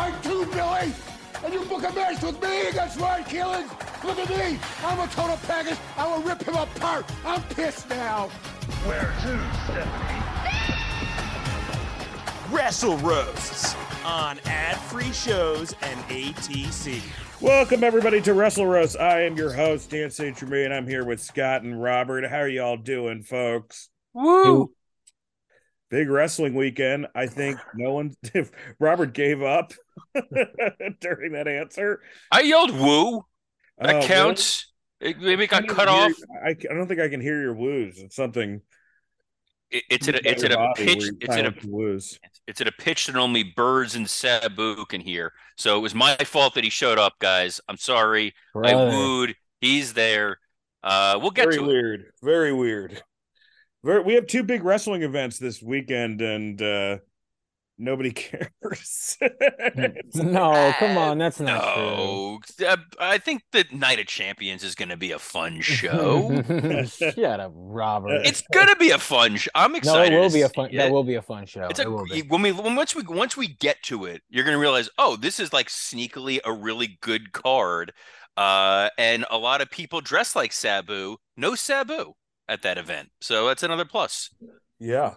Are too tight too, Billy! And you book a match with me against Ryan Keelan! Look at me! I'm a total package! I will rip him apart! I'm pissed now! Where to, Stephanie? Wrestle Roasts on ad-free shows and ATC. Welcome everybody to Wrestle Roast. I am your host Dan St. Germain. I'm here with Scott and Robert. How are y'all doing, folks? Woo! Big wrestling weekend. I think no one. If Robert gave up during that answer, I yelled woo. That Oh, counts. It maybe it got cut I off. can't I, I don't think I can hear your woos. It's something. It- it's at a it's your at a pitch. It's at a silence it's at a pitch that only birds and Sabu can hear. So it was my fault that he showed up, guys. I'm sorry. I wooed. He's there. Uh, we'll get Very to it. weird. Very weird. Very, we have two big wrestling events this weekend, and uh nobody cares. No, come on, that's not No, Uh, I think the Night of Champions is going to be a fun show. Shut up, Robert. it's going to be a fun show. I'm excited. no, it will be a see fun. it. That will be a fun show. It's it a will be. when we when once we once we get to it, you're gonna realize, oh, this is like sneakily a really good card. Uh, and a lot of people dress like Sabu. No Sabu at that event, so that's another plus. Yeah.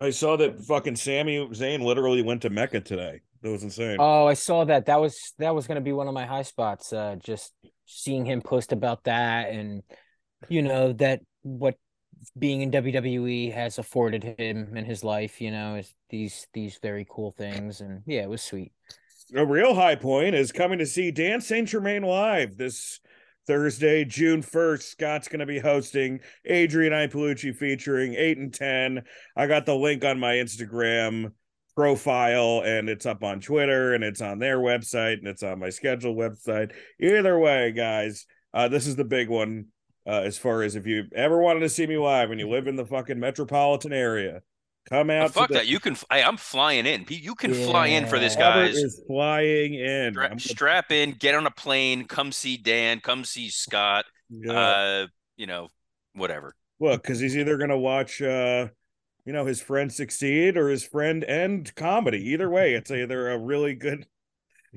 I saw that fucking Sami Zayn literally went to Mecca today. That was insane. Oh, I saw that. That was that was going to be one of my high spots. Uh, just seeing him post about that, and you know that what being in WWE has afforded him in his life. You know, is these these very cool things, and yeah, it was sweet. A real high point is coming to see Dan St. Germain live this Thursday, June 1st. Scott's going to be hosting Adrian Ipalucci featuring 8 and 10. I got the link on my Instagram profile and it's up on Twitter and it's on their website and it's on my schedule website. Either way, guys, uh, this is the big one. Uh, as far as if you ever wanted to see me live and you live in the fucking metropolitan area, come Oh, out. fuck the- that! You can. I, I'm flying in. You can fly in for this, Yeah. Robert guys. is flying in. Stra- I'm- strap in. Get on a plane. Come see Dan. Come see Scott. Yeah. Uh, you know, whatever. Look, because he's either gonna watch uh you know his friend succeed or his friend end comedy. Either way, it's either a really good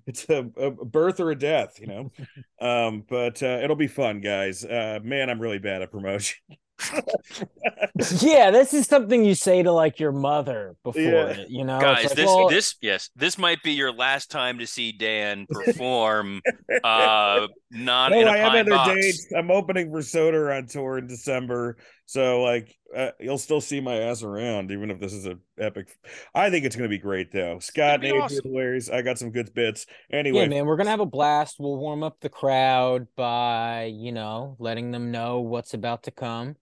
it's a, a birth or a death, you know. um, but uh it'll be fun, guys. Uh man, I'm really bad at promotion. yeah, this is something you say to like your mother before Yeah. it. You know, guys like, this well, this yes this might be your last time to see dan perform uh not no, in a I have pine other box. dates. I'm opening for Soder on tour in December. So like uh, you'll still see my ass around, even if this is a epic. I think it's gonna be great though. Scott be and awesome. hilarious. I got some good bits. Anyway, Yeah, man, we're gonna have a blast. We'll warm up the crowd by, you know, letting them know what's about to come.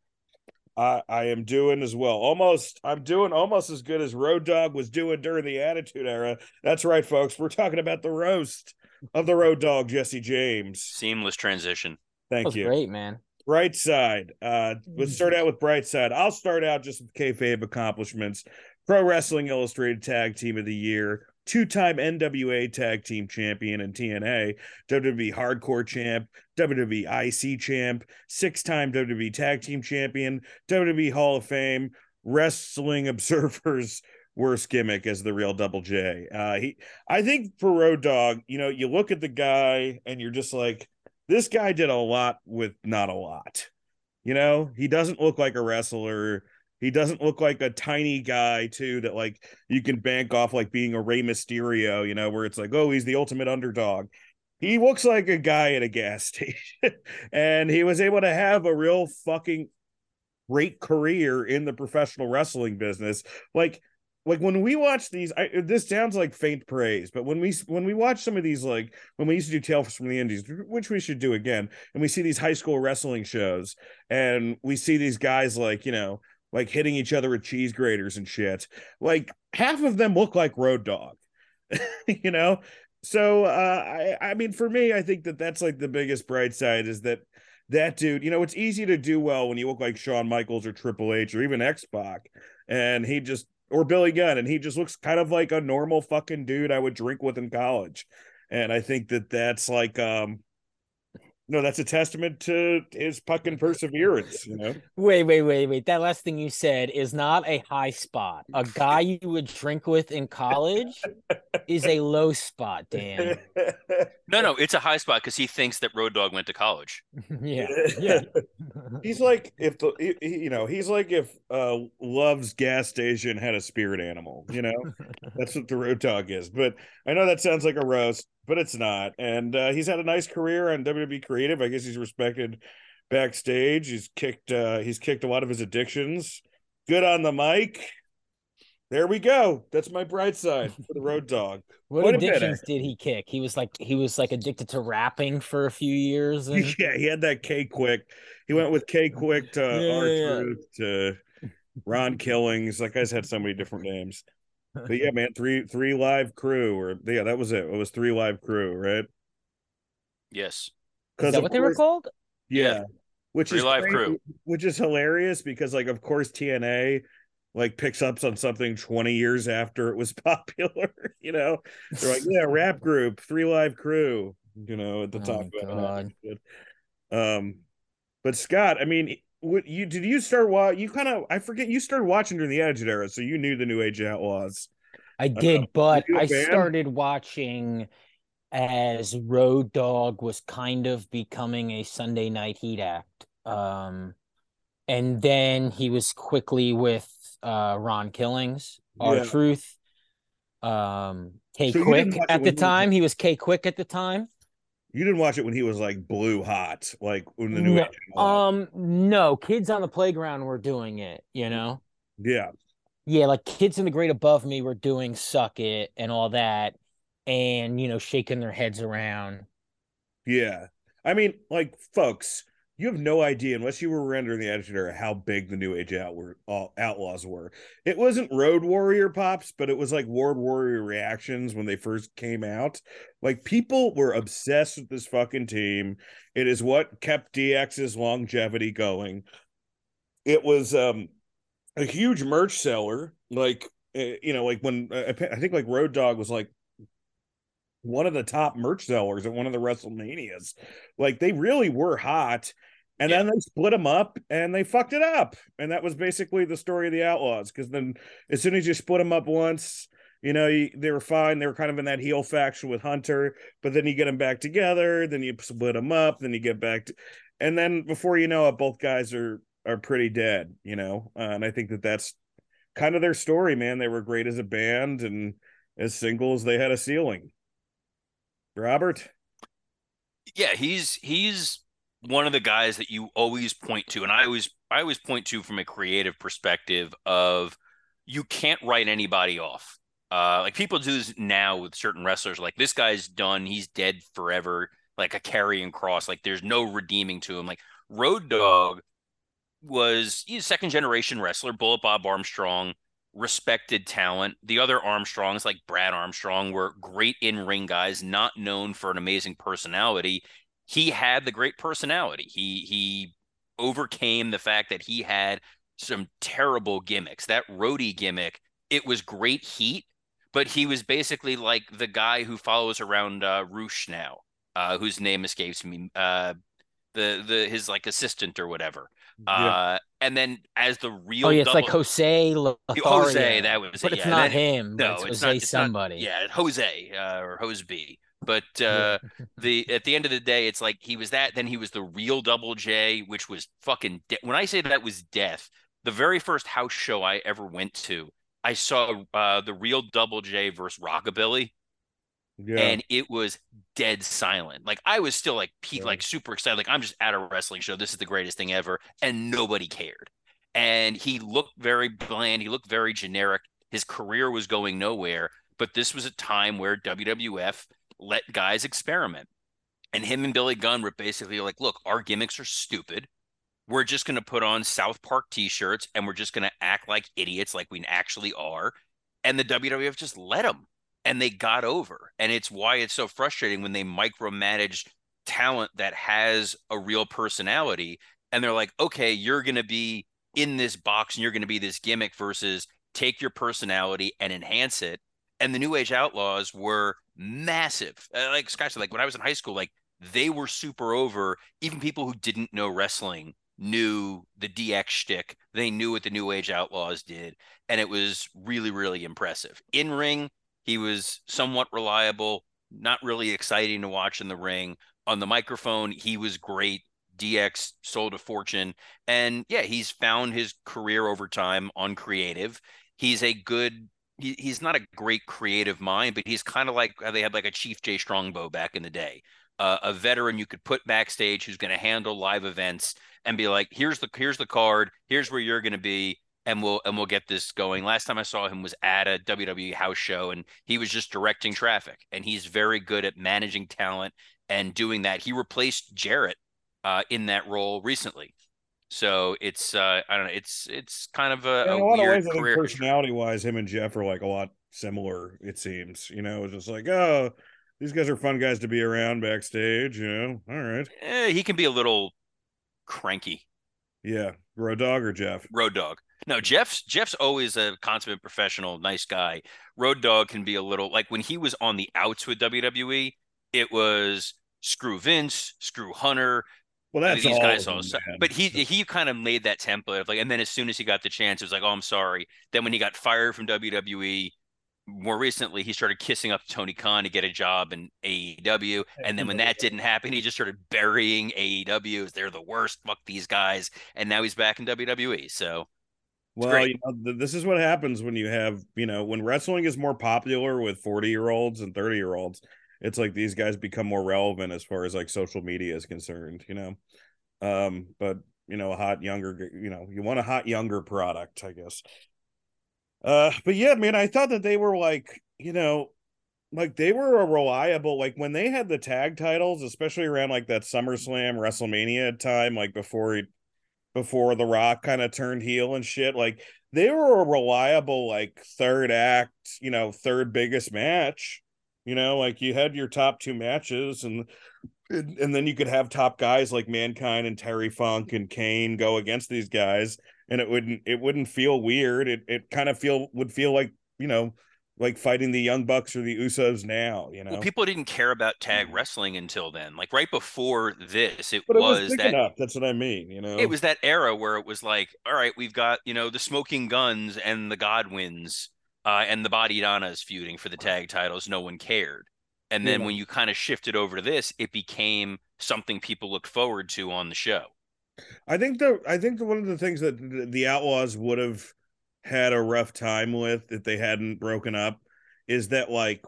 I, I am doing as well. Almost, I'm doing almost as good as Road Dogg was doing during the Attitude Era. That's right, folks. We're talking about the roast of the Road Dogg, Jesse James. seamless transition That Thank was you. great, man. Bright side. Uh, let's start out with bright side. I'll start out just with kayfabe accomplishments. Pro Wrestling Illustrated Tag Team of the Year, two-time NWA Tag Team Champion in TNA, WWE Hardcore Champ, WWE IC Champ, six-time WWE Tag Team Champion, WWE Hall of Fame, Wrestling Observer's worst gimmick as the real Double J. Uh, he, I think for Road Dogg, you know, you look at the guy and you're just like, this guy did a lot with not a lot. You know, he doesn't look like a wrestler. He doesn't look like a tiny guy too that like you can bank off like being a Rey Mysterio, you know, where it's like, oh, he's the ultimate underdog. He looks like a guy at a gas station. and he was able to have a real fucking great career in the professional wrestling business. Like like when we watch these I, this sounds like faint praise but when we when we watch some of these like when we used to do tales from the indies which we should do again and we see these high school wrestling shows and we see these guys like you know like hitting each other with cheese graters and shit like half of them look like road dogg you know. So uh, I I mean, for me, I think that that's like the biggest bright side is that that dude. You know, it's easy to do well when you look like Shawn Michaels or Triple H or even X Pac, and he just or Billy Gunn, and he just looks kind of like a normal fucking dude I would drink with in college. And I think that that's like um no, that's a testament to his fucking perseverance, you know. Wait, wait, wait, wait. That last thing you said is not a high spot. A guy you would drink with in college is a low spot, Dan. No, no, it's a high spot because he thinks that Road Dogg went to college. yeah, yeah. he's like if the he- he- you know he's like if uh love's gas station had a spirit animal you know that's what the road dogg is but i know that sounds like a roast but it's not and uh he's had a nice career on wwe creative i guess he's respected backstage he's kicked uh he's kicked a lot of his addictions good on the mic there we go that's my bright side for the road dogg What addictions did he kick? He was like he was like addicted to rapping for a few years. And... yeah, he had that K-Kwik. He went with K-Kwik to Yeah, R yeah, yeah. Truth to Ron Killings. That guy's had so many different names. But yeah, man, three three live crew, or yeah, that was it. It was three live crew, right? Yes. Is that of what they were called? Yeah, Yeah. which Three is Live crazy- Crew. which is hilarious because, like, of course, TNA like picks up on something 20 years after it was popular. You know, they're like, yeah, rap group, three live crew. You know, at the Oh top. of God. it. Um, but Scott, I mean, what you did you start wa You kind of I forget you started watching during the Attitude Era, so you knew the New Age Outlaws. I did, Uh, but I fan? started watching as Road Dogg was kind of becoming a Sunday Night Heat act. Um, and then he was quickly with uh, Ron Killings, our Yeah. Truth, um, K So Quick didn't watch it at the time. He was K-Kwik at the time. You didn't watch it when he was like blue hot, like when the New No, Um, no, kids on the playground were doing it, you know? yeah, Yeah, like kids in the grade above me were doing suck it and all that, and you know, shaking their heads around. yeah. I mean, like, folks, you have no idea unless you were around during the Era how big the New Age uh, Outlaws were. It wasn't Road Warrior pops, but it was like World Warrior reactions when they first came out. Like people were obsessed with this fucking team. It is what kept DX's longevity going. It was um a huge merch seller. Like uh, you know, like when uh, I think like Road Dogg was like one of the top merch sellers at one of the WrestleManias. Like they really were hot. And then they split them up and they fucked it up. And that was basically the story of the Outlaws. Because then, as soon as you split them up once, you know, you, they were fine. They were kind of in that heel faction with Hunter. But then you get them back together. Then you split them up. Then you get back to, and then before you know it, both guys are are pretty dead. You know, uh, and I think that that's kind of their story, man. They were great as a band, and as singles, they had a ceiling. Robert, Yeah, he's he's one of the guys that you always point to, and I always I always point to from a creative perspective of you can't write anybody off. Uh, like people do this now with certain wrestlers, like this guy's done, he's dead forever, like a carrying cross, like there's no redeeming to him. Like Road Dogg was he's a second generation wrestler, Bullet Bob Armstrong, respected talent. The other Armstrongs, like Brad Armstrong, were great in ring guys, not known for an amazing personality. He had the great personality. He he overcame the fact that he had some terrible gimmicks. That roadie gimmick, it was great heat, but he was basically like the guy who follows around uh, Roosh now, uh, whose name escapes me. Uh, the the his like assistant or whatever. Yeah. Uh, and then as the real Oh yeah, it's like Jose Lothario. Jose, that was but it. it's yeah, not then- him. No, it's, it's, Jose not. It's not- somebody. yeah, Jose uh, or Jose B. But uh, the at the end of the day, it's like he was that. Then he was the real Double J, which was fucking. De- when I say that was death, the very first house show I ever went to, I saw uh, the real Double J versus Rockabilly, yeah, and it was dead silent. Like I was still like peak, Yeah. like super excited. Like I'm just at a wrestling show. This is the greatest thing ever, and nobody cared. And he looked very bland. He looked very generic. His career was going nowhere. But this was a time where WWF let guys experiment, and him and Billy Gunn were basically like, "Look, our gimmicks are stupid. We're just going to put on South Park T-shirts, and we're just going to act like idiots, like we actually are." And the WWF just let them and they got over. And it's why it's so frustrating when they micromanage talent that has a real personality and they're like, okay, you're going to be in this box and you're going to be this gimmick versus take your personality and enhance it. And the New Age Outlaws were massive. Uh, like Scott said, like when I was in high school, like they were super over. Even people who didn't know wrestling knew the DX shtick. They knew what the New Age Outlaws did, and it was really, really impressive. In ring, he was somewhat reliable, not really exciting to watch in the ring. On the microphone, he was great. DX sold a fortune, and yeah, he's found his career over time on creative. He's a good. He, he's not a great creative mind, but he's kind of like they had like a Chief Jay Strongbow back in the day, uh, a veteran you could put backstage who's going to handle live events and be like, here's the here's the card, here's where you're going to be, and we'll and we'll get this going. Last time I saw him was at a WWE house show, and he was just directing traffic, and he's very good at managing talent and doing that. He replaced Jarrett uh, in that role recently. So it's uh, I don't know. It's it's kind of a, Yeah, a a lot of ways, I think career. personality wise, him and Jeff are like a lot similar. It seems, you know, it's just like, oh, these guys are fun guys to be around backstage. You know, all right, Eh, he can be a little cranky. yeah, Road Dogg or Jeff. Road Dogg. No, Jeff's Jeff's always a consummate professional, nice guy. Road Dogg can be a little like when he was on the outs with WWE, it was screw Vince, screw Hunter. Well, that's these all guys all but he he kind of made that template of like and then as soon as he got the chance, it was like, oh, I'm sorry. Then when he got fired from WWE, more recently he started kissing up Tony Khan to get a job in AEW. And then when that didn't happen, he just started burying AEW as they're the worst. Fuck these guys. And now he's back in WWE. So Well, you know, th- this is what happens when you have, you know, when wrestling is more popular with 40 year olds and 30 year olds, it's like these guys become more relevant as far as like social media is concerned, you know. Um, but you know, a hot younger, you know, you want a hot younger product, I guess. Uh, but yeah, man, I thought that they were like, you know, like they were a reliable, like when they had the tag titles, especially around like that SummerSlam WrestleMania time, like before he before The Rock kind of turned heel and shit. Like they were a reliable, like third act, you know, third biggest match. You know, like you had your top two matches, and and, then you could have top guys like Mankind and Terry Funk and Kane go against these guys, and it wouldn't it wouldn't feel weird. It it kind of feel would feel like you know like fighting the Young Bucks or the Usos now. You know, Well, people didn't care about tag wrestling until then. Like right before this, it it was, was, that enough. That's what I mean. You know, it was that era where it was like, all right, we've got you know the Smoking Guns and the Godwins uh, and the Body is feuding for the tag titles. No one cared. And then Yeah. when you kind of shifted over to this, it became something people looked forward to on the show. I think the I think the, one of the things that the, the Outlaws would have had a rough time with if they hadn't broken up is that like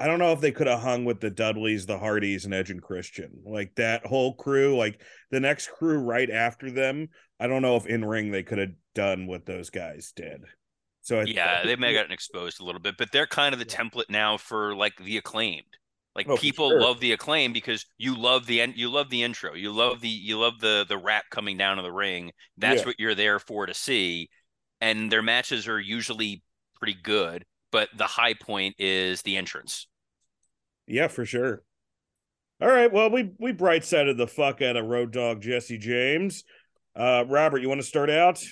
I don't know if they could have hung with the Dudleys, the Hardys, and Edge and Christian. Like that whole crew, like the next crew right after them, I don't know if in ring they could have done what those guys did. So I, Yeah, they may have gotten exposed a little bit, but they're kind of the template now for like the acclaimed. Like Oh, people sure. love the acclaim because you love the end, you love the intro, you love the you love the the rap coming down to the ring. That's Yeah. what you're there for to see, and their matches are usually pretty good. But the high point is the entrance. Yeah, for sure. All right. Well, we we bright sided the fuck out of Road Dogg Jesse James. Uh Robert, you want to start out?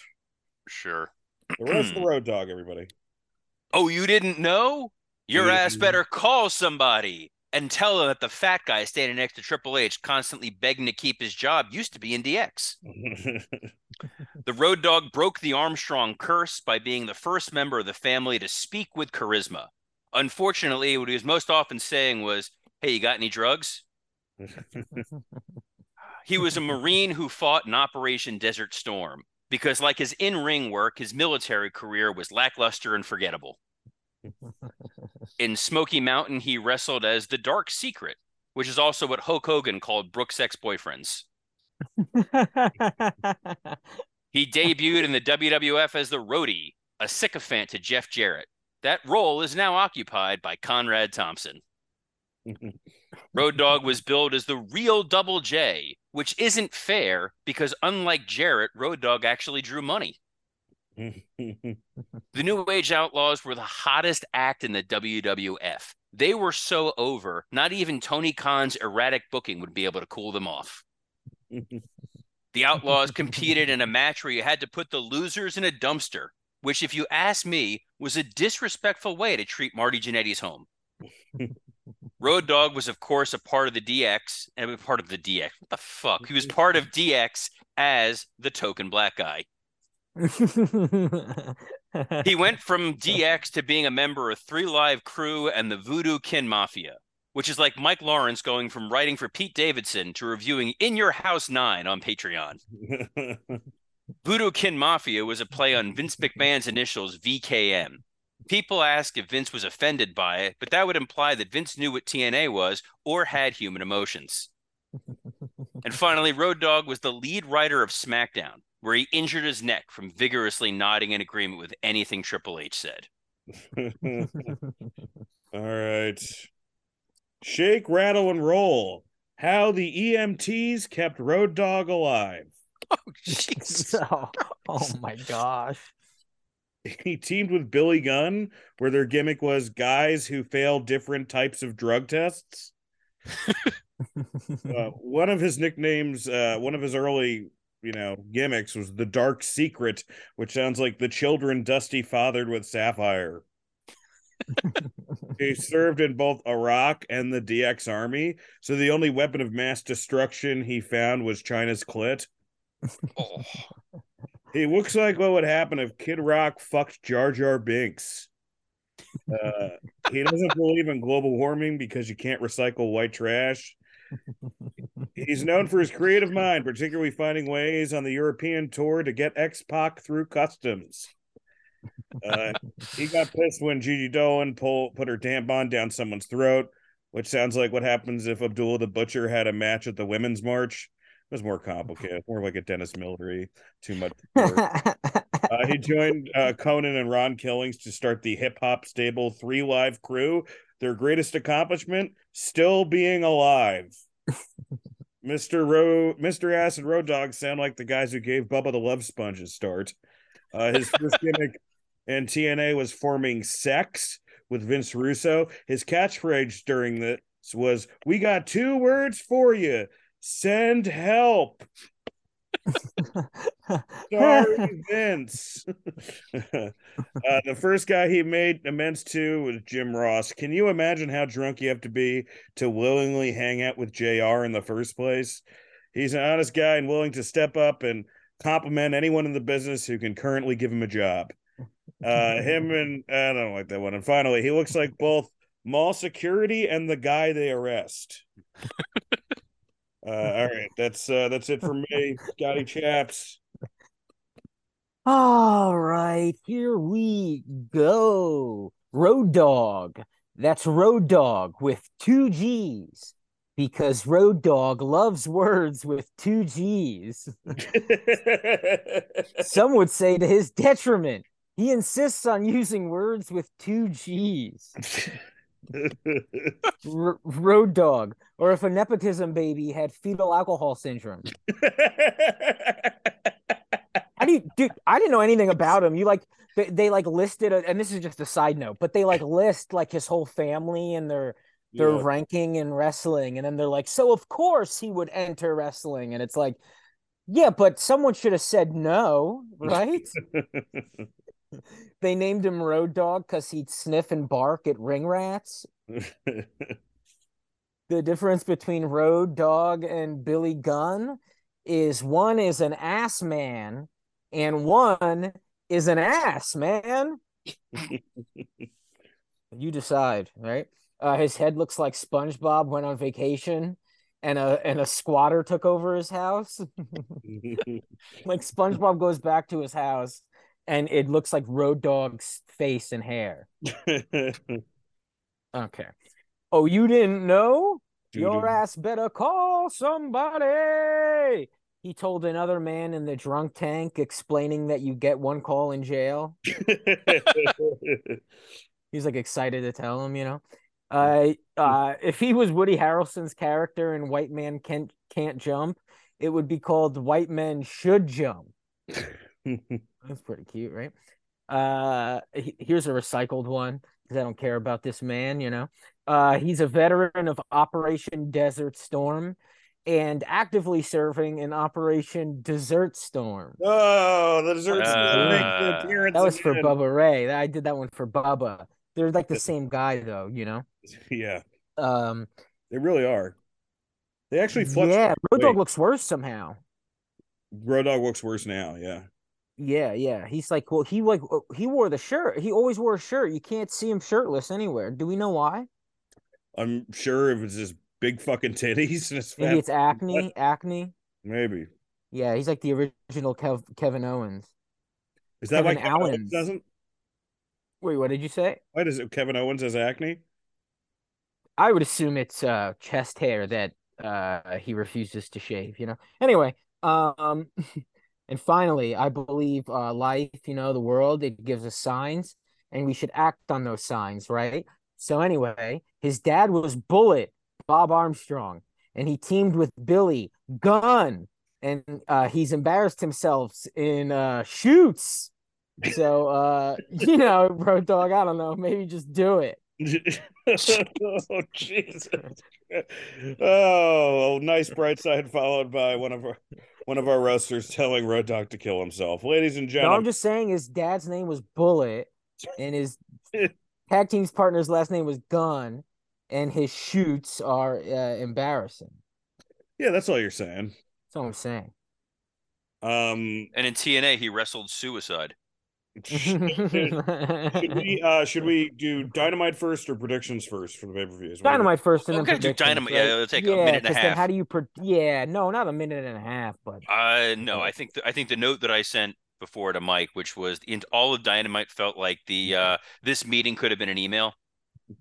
Sure. The rest of the Road Dogg, everybody. Oh, you didn't know? Your ass better call somebody and tell them that the fat guy standing next to Triple H, constantly begging to keep his job, used to be in DX. The Road Dogg broke the Armstrong curse by being the first member of the family to speak with charisma. Unfortunately, what he was most often saying was, Hey, you got any drugs? He was a Marine who fought in Operation Desert Storm because, like his in ring work, his military career was lackluster and forgettable. In Smoky Mountain, he wrestled as the Dark Secret, which is also what Hulk Hogan called Brooke's ex boyfriends. He debuted in the WWF as the Roadie, a sycophant to Jeff Jarrett. That role is now occupied by Conrad Thompson. Road Dogg was billed as the real Double J, which isn't fair because unlike Jarrett, Road Dogg actually drew money. The New Age Outlaws were the hottest act in the WWF. They were so over, not even Tony Khan's erratic booking would be able to cool them off. The Outlaws competed in a match where you had to put the losers in a dumpster, which, if you ask me, was a disrespectful way to treat Marty Jannetty's home. Road Dogg was, of course, a part of the DX and a part of the DX. What the fuck? He was mm-hmm. part of DX as the token black guy. He went from DX to being a member of Three Live Crew and the Voodoo Kin Mafia, which is like Mike Lawrence going from writing for Pete Davidson to reviewing In Your House 9 on Patreon. Voodoo Kin Mafia was a play on Vince McMahon's initials VKM. People ask if Vince was offended by it, but that would imply that Vince knew what TNA was or had human emotions. and finally, Road Dogg was the lead writer of SmackDown, where he injured his neck from vigorously nodding in agreement with anything Triple H said. All right. Shake, rattle, and roll. How the EMTs kept Road Dogg alive. Oh, Jesus. oh, oh my gosh. He teamed with Billy Gunn, where their gimmick was guys who fail different types of drug tests. uh, one of his nicknames, uh, one of his early, you know, gimmicks was the Dark Secret, which sounds like the children Dusty fathered with Sapphire. he served in both Iraq and the DX Army, so the only weapon of mass destruction he found was Chyna's clit. Oh. He looks like what would happen if Kid Rock fucked Jar Jar Binks. Uh, he doesn't believe in global warming because you can't recycle white trash. He's known for his creative mind, particularly finding ways on the European tour to get X Pac through customs. Uh, he got pissed when Gigi Dolin pull, put her tampon down someone's throat, which sounds like what happens if Abdullah the Butcher had a match at the Women's March. It was more complicated, more like a Dennis Millery. Too much. Uh, he joined uh, Konnan and Ron Killings to start the hip hop stable Three Live Crew. Their greatest accomplishment: still being alive. Mister Ro- Mister Acid Road Dog sound like the guys who gave Bubba the Love Sponge a start. Uh, his first gimmick in TNA was forming sex with Vince Russo. His catchphrase during this was, "We got two words for you: send help." Sorry, Vince. uh, the first guy he made amends to was Jim Ross. Can you imagine how drunk you have to be to willingly hang out with JR in the first place? He's an honest guy and willing to step up and compliment anyone in the business who can currently give him a job. Uh, him and I don't like that one. And finally, he looks like both mall security and the guy they arrest. Uh, all right, that's uh, that's it for me, Scotty Chaps. All right, here we go. Road Dogg. That's Road Dogg with two G's because Road Dogg loves words with two G's. Some would say to his detriment. He insists on using words with two G's. R- road Dogg. Or if a nepotism baby had fetal alcohol syndrome. I didn't, dude. I didn't know anything about him. You like they, they like listed, a, and this is just a side note, but they like list like his whole family and their their Yeah. ranking in wrestling, and then they're like, so of course he would enter wrestling, and it's like, yeah, but someone should have said no, right? they named him Road Dogg because he'd sniff and bark at ring rats. The difference between Road Dogg and Billy Gunn is one is an ass man and one is an ass man. you decide, right? Uh, his head looks like SpongeBob went on vacation and a and a squatter took over his house. like SpongeBob goes back to his house and it looks like Road Dogg's face and hair. Okay. Oh, you didn't know? Your Doo-doo. ass better call somebody. He told another man in the drunk tank, explaining that you get one call in jail. He's like excited to tell him, you know. Uh, uh, if he was Woody Harrelson's character in White Man Can't Can't Jump, it would be called White Men Should Jump. That's pretty cute, right? Uh, he- here's a recycled one because I don't care about this man. You know, uh, he's a veteran of Operation Desert Storm and actively serving in Operation Desert Storm. oh, the desserts Uh, make the appearance. That was for again. Bubba Ray. I did that one for Bubba. They're like the same guy, though. You know. Yeah, Um. they really are. They actually fluctuate. Yeah, Road Dogg looks worse somehow. Road Dogg looks worse now. Yeah. Yeah, yeah. He's like, well, he like he wore the shirt. He always wore a shirt. You can't see him shirtless anywhere. Do we know why? I'm sure it was his big fucking titties and it's Maybe it's acne. Acne. maybe. Yeah, he's like the original Kev- Kevin Owens. Is that why Kevin Kevin Owens Owens. doesn't? Wait, what did you say? Why does it Kevin Owens has acne? I would assume it's uh chest hair that uh he refuses to shave, you know. Anyway, um and finally, I believe uh life, you know, the world, it gives us signs and we should act on those signs, right? So anyway, his dad was Bullet, Bob Armstrong, and he teamed with Billy Gunn and uh he's embarrassed himself in uh shoots. So uh you know, bro dog, I don't know, maybe just do it. Oh Jesus! Oh, nice bright side followed by one of our one of our roasters telling Road Dogg to kill himself. Ladies and No, gentlemen, I'm just saying his dad's name was Bullet, and his tag team's partner's last name was Gun, and his shoots are uh, embarrassing. yeah, that's all you're saying. That's all I'm saying. Um, And in TNA, he wrestled suicide. Should, should we uh should we do dynamite first or predictions first for the pay per views? Dynamite first, and We're then do Dynamite. right? Yeah, it'll take a minute and a 'cause then half. how do you? Pre- yeah, no, not a minute and a half, but Uh, no, I think the, I think the note that I sent before to Mike, which was in all of Dynamite, felt like the uh this meeting could have been an email.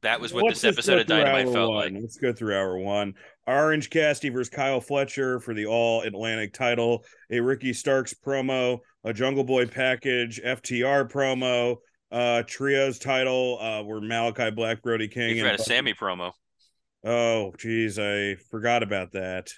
That was what Let's this episode of Dynamite felt one. like. Let's go through hour one. Orange Cassidy versus Kyle Fletcher for the All Atlantic title. A Ricky Starks promo. A Jungle Boy package. FTR promo. Uh, trios title. Uh, where Malakai Black, Brody King, You and had a Sammy promo. Oh, geez, I forgot about that.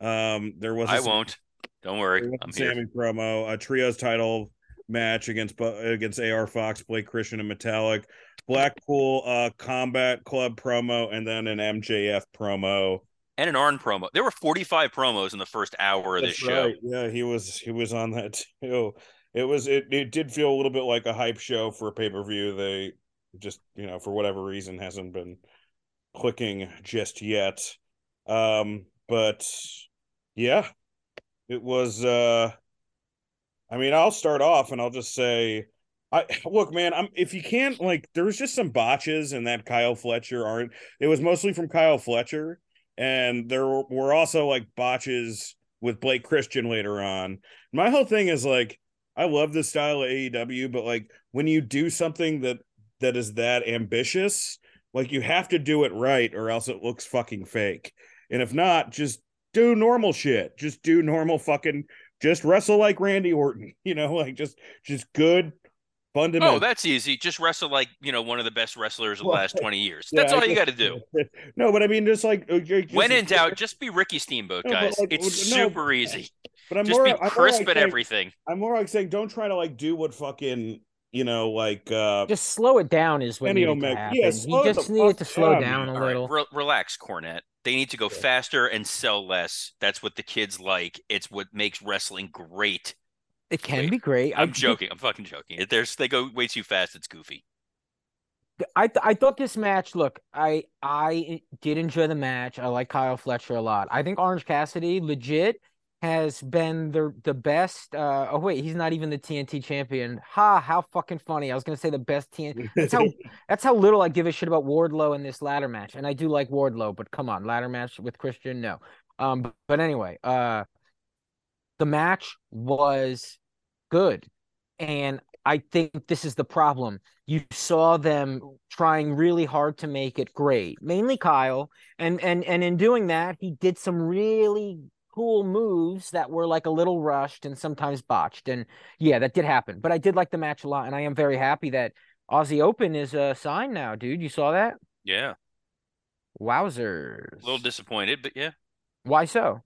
Um, there was I Sam- won't. Don't worry, I'm a here. Sammy promo. A trios title match against against AR Fox, Blake Christian, and Metalik. Blackpool uh Combat Club promo, and then an MJF promo. And an Arn promo. There were 45 promos in the first hour of this That's show. Yeah, he was he was on that too. It was it it did feel a little bit like a hype show for a pay per view. They just you know for whatever reason hasn't been clicking just yet. Um, but yeah, it was. uh I mean, I'll start off and I'll just say. I look, man. I'm if you can't like, there was just some botches in that Kyle Fletcher aren't. It was mostly from Kyle Fletcher, and there were, also like botches with Blake Christian later on. My whole thing is like, I love the style of AEW, but like when you do something that that is that ambitious, like you have to do it right, or else it looks fucking fake. And if not, just do normal shit. Just do normal fucking. Just wrestle like Randy Orton. You know, like just just good fundamental. Oh, that's easy. Just wrestle like, you know, one of the best wrestlers of the last 20 years. That's I all you got to do. No, but I mean, just like uh, just, When in doubt, just be Ricky Steamboat, No, guys. like, it's no, super easy. But I'm Just more, be I'm more crisp like at saying- everything. I'm more like saying, don't try to like do what fucking you know, like uh just slow it down is what Kenny needed Omega- to happen. yeah, he slow the just needed to slow down, down a All right, little. re- relax, Cornette. They need to go faster and sell less. That's what the kids like. It's what makes wrestling great. It can Wait, be great. I I'm joking. I'm fucking joking. If There's they go way too fast. It's goofy. I th- I thought this match. Look, I I did enjoy the match. I like Kyle Fletcher a lot. I think Orange Cassidy legit has been the the best. Uh, oh wait, he's not even the TNT champion. Ha! How fucking funny. I was gonna say the best TNT. That's how that's how little I give a shit about Wardlow in this ladder match. And I do like Wardlow, but come on, ladder match with Christian, no. Um, but, but anyway, uh, the match was good, and I think this is the problem. You saw them trying really hard to make it great, mainly Kyle, and and and in doing that, he did some really cool moves that were like a little rushed and sometimes botched. And yeah, that did happen. But I did like the match a lot, and I am very happy that Aussie Open is uh, a sign now, dude. You saw that? Yeah. Wowzers! A little disappointed, but yeah. Why so?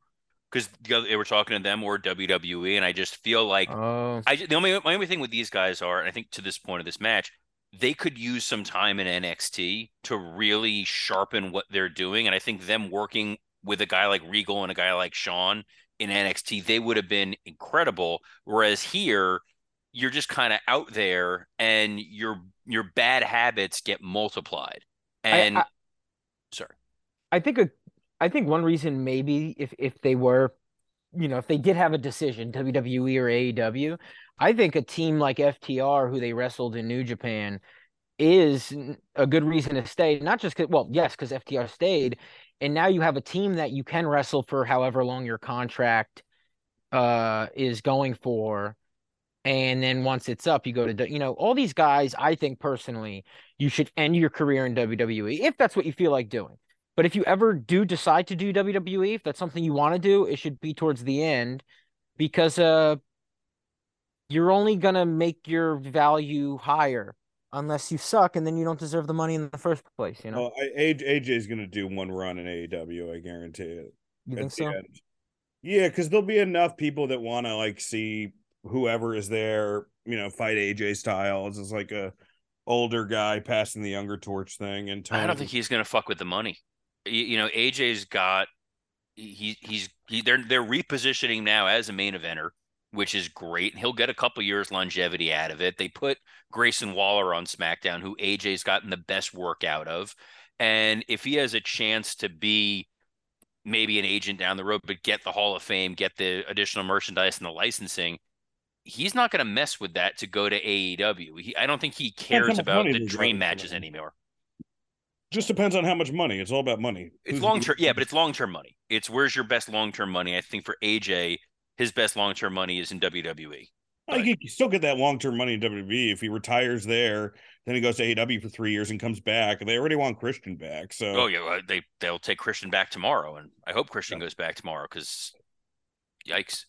Because they were talking to them or WWE, and I just feel like Oh, I the only my only thing with these guys are, and I think to this point of this match, they could use some time in NXT to really sharpen what they're doing, and I think them working with a guy like Regal and a guy like Shawn in NXT, they would have been incredible. Whereas here, you're just kind of out there, and your your bad habits get multiplied. And I- sorry, I think a, I think one reason maybe if if they were, you know, if they did have a decision, WWE or AEW, I think a team like FTR, who they wrestled in New Japan, is a good reason to stay. Not just because, well, yes, because FTR stayed, and now you have a team that you can wrestle for however long your contract uh is going for. And then once it's up, you go to, you know, all these guys, I think personally, you should end your career in WWE if that's what you feel like doing. But if you ever do decide to do WWE, if that's something you want to do, it should be towards the end because uh you're only gonna make your value higher unless you suck and then you don't deserve the money in the first place, you know. Well, I, AJ AJ's going to do one run in AEW. I guarantee it. you think so? end. Yeah, because there'll be enough people that want to like see whoever is there, you know, fight AJ Styles as like a older guy passing the younger torch thing. And Tony, I don't think he's gonna fuck with the money. You, know, AJ's got he he's he, they're they're repositioning now as a main eventer, which is great. He'll get a couple years longevity out of it. They put Grayson Waller on SmackDown, who AJ's gotten the best work out of, and if he has a chance to be maybe an agent down the road, but get the Hall of Fame, get the additional merchandise and the licensing. He's not going to mess with that to go to AEW. He, I don't think he cares about the dream matches anymore. Just depends on how much money. It's all about money. It's long term, yeah, but it's long term money. It's where's your best long term money? I think for AJ, his best long term money is in. WWE. Think you still get that long term money in WWE if he retires there. Then he goes to AEW for three years and comes back. They already want Christian back, so Oh yeah, they they'll take Christian back tomorrow, and I hope Christian goes back tomorrow because, yikes.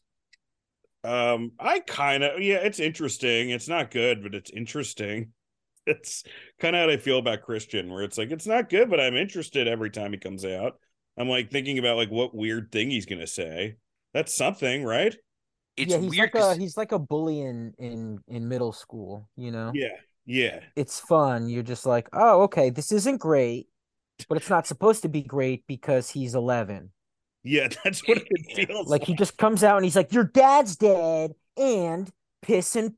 Um, I kind of yeah, it's interesting. It's not good, but it's interesting. It's kind of how I feel about Christian, where it's like it's not good, but I'm interested every time he comes out. I'm like thinking about like what weird thing he's gonna say. That's something, right? It's yeah, he's weird. like a he's like a bully in in in middle school, you know. Yeah, yeah. It's fun. You're just like, "Oh, okay, this isn't great." But it's not supposed to be great because he's 11. Yeah, that's what it Yeah. feels Like he just comes out and he's like, "Your dad's dead and piss and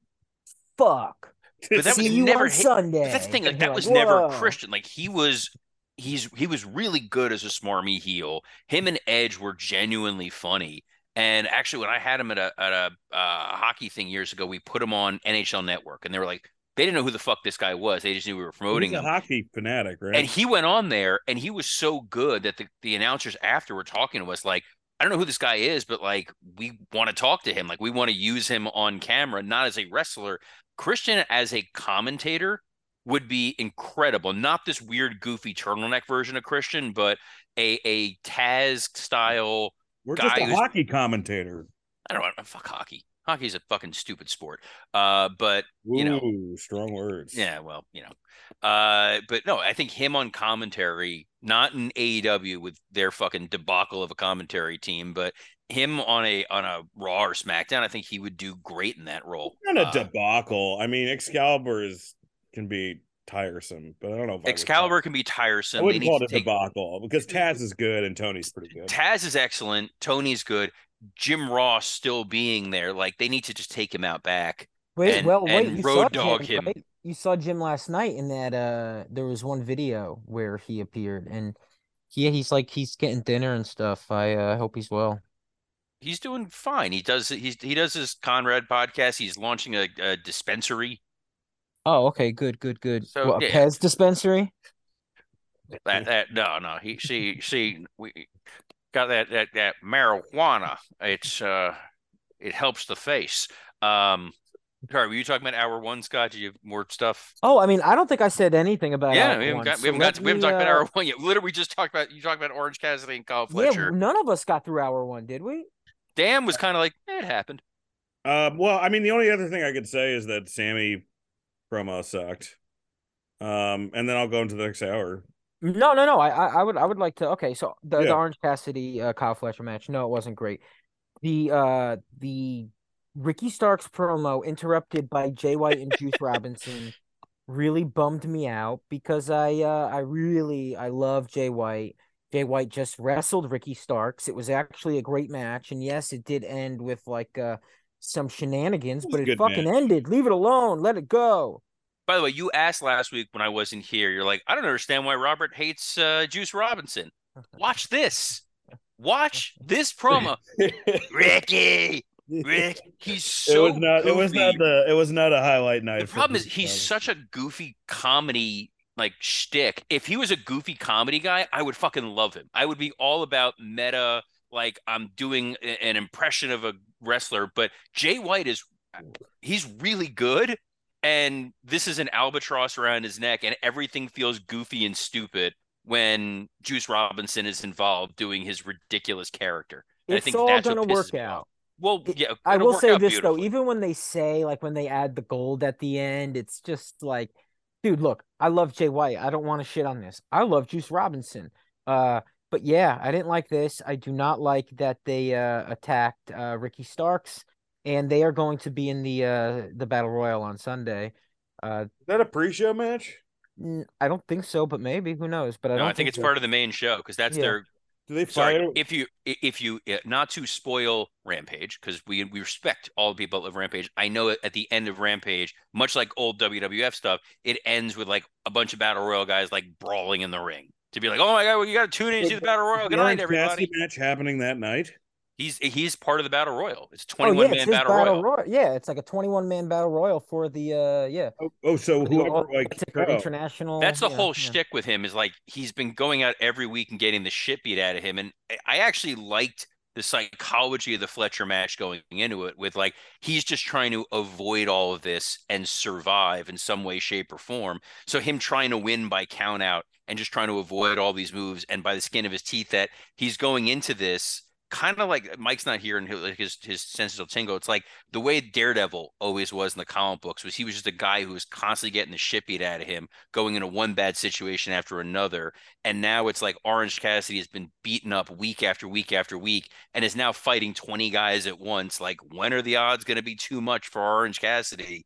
fuck." But that See was you never on hi- Sunday. But that's the thing. Like that was like, never Christian. Like he was, he's he was really good as a smarmy heel. Him and Edge were genuinely funny. And actually, when I had him at a at a uh, hockey thing years ago, we put him on NHL Network, and they were like, they didn't know who the fuck this guy was. They just knew we were promoting He's a him. hockey fanatic, right? And he went on there, and he was so good that the the announcers after were talking to us like. I don't know who this guy is, but like we want to talk to him. Like we want to use him on camera, not as a wrestler. Christian as a commentator would be incredible. Not this weird, goofy turtleneck version of Christian, but a a Taz style. We're just a hockey commentator. I don't know. Fuck hockey. Hockey's a fucking stupid sport. Uh, but you know, strong words. yeah, well, you know. Uh, but no, I think him on commentary, not in AEW with their fucking debacle of a commentary team, but him on a on a Raw or SmackDown, I think he would do great in that role. Not a Uh, debacle. I mean, Excalibur is can be tiresome, but I don't know if I would Excalibur can be call- I tiresome. They wouldn't need call to it a take debacle because Taz is good and Tony's pretty good. Taz is excellent. Tony's good. Jim Ross still being there, like they need to just take him out back. Wait, and- well, wait. and road dogg Jim, him. right? You saw Jim last night in that. Uh, there was one video where he appeared, and yeah, he's like he's getting dinner and stuff. I uh, hope he's well. He's doing fine. He does he's he does his Conrad podcast. He's launching a, a dispensary. Oh, okay, good, good, good. So, what, a. Pez dispensary? That that no no he see see we got that that that marijuana. It's uh it helps the face. Um, sorry, were you talking about hour one, Scott? Did you have more stuff? Oh, I mean, I don't think I said anything about. yeah, Hour we haven't One, got so we haven't got let to, we haven't me, talked about uh, hour one yet. Literally, we just talked about you talked about Orange Cassidy and Kyle Fletcher. Yeah, none of us got through hour one, did we? Dan was kind of like eh, it happened. Um, well, I mean, the only other thing I could say is that Sammy promo sucked. Um, and then I'll go into the next hour. No, no, no. I, I, I would, I would like to. Okay, so the, Yeah. the Orange Cassidy, uh, Kyle Fletcher match. No, it wasn't great. The, uh, the Ricky Starks promo interrupted by Jay White and Juice Robinson really bummed me out because I, uh, I really, I love Jay White. Jay White just wrestled Ricky Starks. It was actually a great match, and yes, it did end with like, uh, some shenanigans, It but it fucking match. ended. Leave it alone. Let it go. By the way, you asked last week when I wasn't here. You're like, I don't understand why Robert hates uh, Juice Robinson. Watch this. Watch this promo. Ricky, Rick, he's it so was not. It was not the. It was not a highlight night. The for problem is Juice he's such a goofy comedy like shtick. If he was a goofy comedy guy, I would fucking love him. I would be all about meta, like I'm doing an impression of a wrestler. But Jay White is he's really good. And this is an albatross around his neck, and everything feels goofy and stupid when Juice Robinson is involved doing his ridiculous character. And I It's think all that's what gonna pisses work out. Well, yeah, I it'll say this though, even when they say like when they add the gold at the end, it's just like, dude, look, I love Jay White. I don't want to shit on this. I love Juice Robinson. Uh, but yeah, I didn't like this. I do not like that they uh attacked uh Ricky Starks, and they are going to be in the uh the battle royal on Sunday. Uh, Is that a pre-show match? I don't think so, but maybe who knows? But I no, don't I think it's so. part of the main show because that's Yeah. their Do they sorry fire? if you if you uh, not to spoil rampage because we we respect all the people of rampage i know at the end of rampage much like old wwf stuff it ends with like a bunch of battle royal guys like brawling in the ring to be like oh my god well, you got to tune in to the battle royal good night everybody match happening that night? He's he's part of the battle royal it's Oh 21 yeah, man battle, battle royal royal. Yeah, it's like a twenty-one man battle royal for the uh yeah. Oh, oh so whoever all- like it's like oh, international. That's the yeah, whole yeah. shtick with him is like he's been going out every week and getting the shit beat out of him. And I- I actually liked the psychology of the Fletcher match going into it with like he's just trying to avoid all of this and survive in some way, shape, or form. So him trying to win by count out and just trying to avoid all these moves and by the skin of his teeth that he's going into this kind of like Mike's not here and his his, his senses will tingle. It's like the way Daredevil always was in the comic books was he was just a guy who was constantly getting the shit beat out of him, going into one bad situation after another. And now it's like Orange Cassidy has been beaten up week after week after week and is now fighting 20 guys at once. Like, when are the odds going to be too much for Orange Cassidy?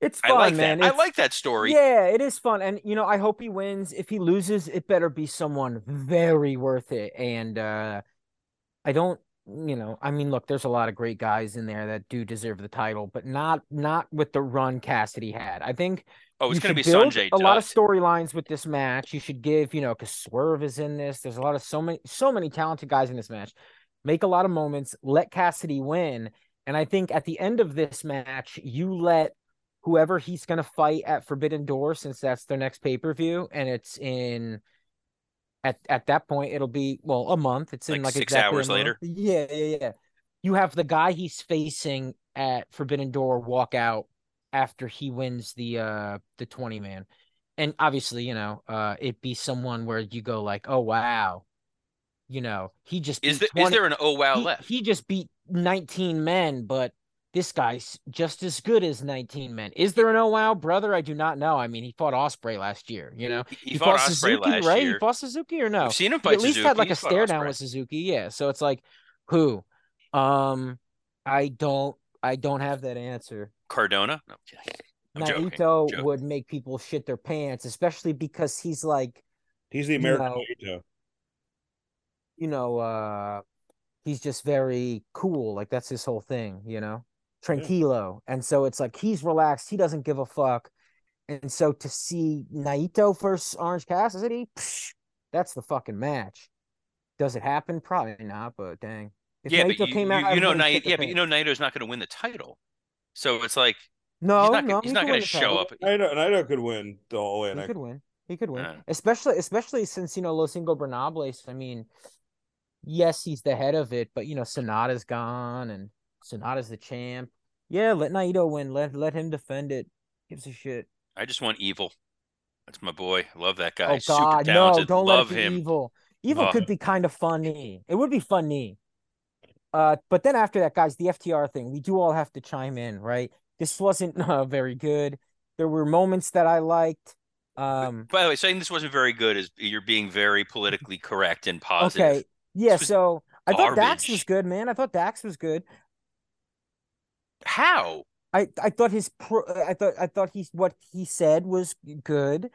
It's I fun, like man. that. I like that story. Yeah, it is fun, and you know, I hope he wins. If he loses, it better be someone very worth it. And uh I don't, mm, you know, I mean, look, there's a lot of great guys in there that do deserve the title, but not not with the run Cassidy had. I think Oh, it's going to be Sanjay a lot of storylines with this match. You should give, you know, because Swerve is in this. There's a lot of so many, so many talented guys in this match. Make a lot of moments. Let Cassidy win, and I think at the end of this match, you let whoever he's going to fight at Forbidden Door, since that's their next pay per view, and it's in. At at that point, it'll be well a month. It's in Like like six exactly hours later? Yeah, yeah, yeah. You have the guy he's facing at Forbidden Door walk out after he wins the uh the 20 man and obviously you know uh it be someone where you go like oh wow you know he just Is there, is 20 there an oh wow he, left? he just beat 19 men but this guy's just as good as 19 men is there an oh wow brother i do not know i mean he fought osprey last year you know He, he fought Osprey suzuki last right year. he fought suzuki or no We've seen him he fight at least Suzuki. had like a He's fought stare down with suzuki yeah so it's like who um i don't i don't have that answer Cardona? No, I'm joking. Naito joking. would make people shit their pants, especially because he's like, He's the American know, Naito. you know, uh he's just very cool. Like that's his whole thing, you know, Mm. tranquilo. And so it's like he's relaxed. He doesn't give a fuck. And so to see Naito versus Orange Cassidy, psh, that's the fucking match. Does it happen? Probably not. But dang, if yeah, Naito but you, came out, you know, everybody Naito, shit yeah, but you know, Naito's not going to win the title. So it's like no, he's not, no, gonna- he's he not going to show title. up. Naito, Naito could win the whole He could win. He could win. Yeah. Especially especially since, you know, Los Ingobernables, I mean, yes, he's the head of it, but you know, Sanada's gone and Sanada's the champ. Yeah, let Naito win. Let let him defend it. Gives a shit. I just want evil. That's my boy. I love that guy. oh god, no, don't love let it be him. evil. Evil Oh. could be kind of funny. It would be funny. Uh, but then after that, guys, the FTR thing, we do all have to chime in, right? This wasn't uh, very good. There were moments that I liked. Um, By the way, saying this wasn't very good is you're being very politically correct and positive. okay, yeah. So I thought Dax was good, man. I thought Dax was good. How? I I thought his pro. I thought I thought he's what he said was good.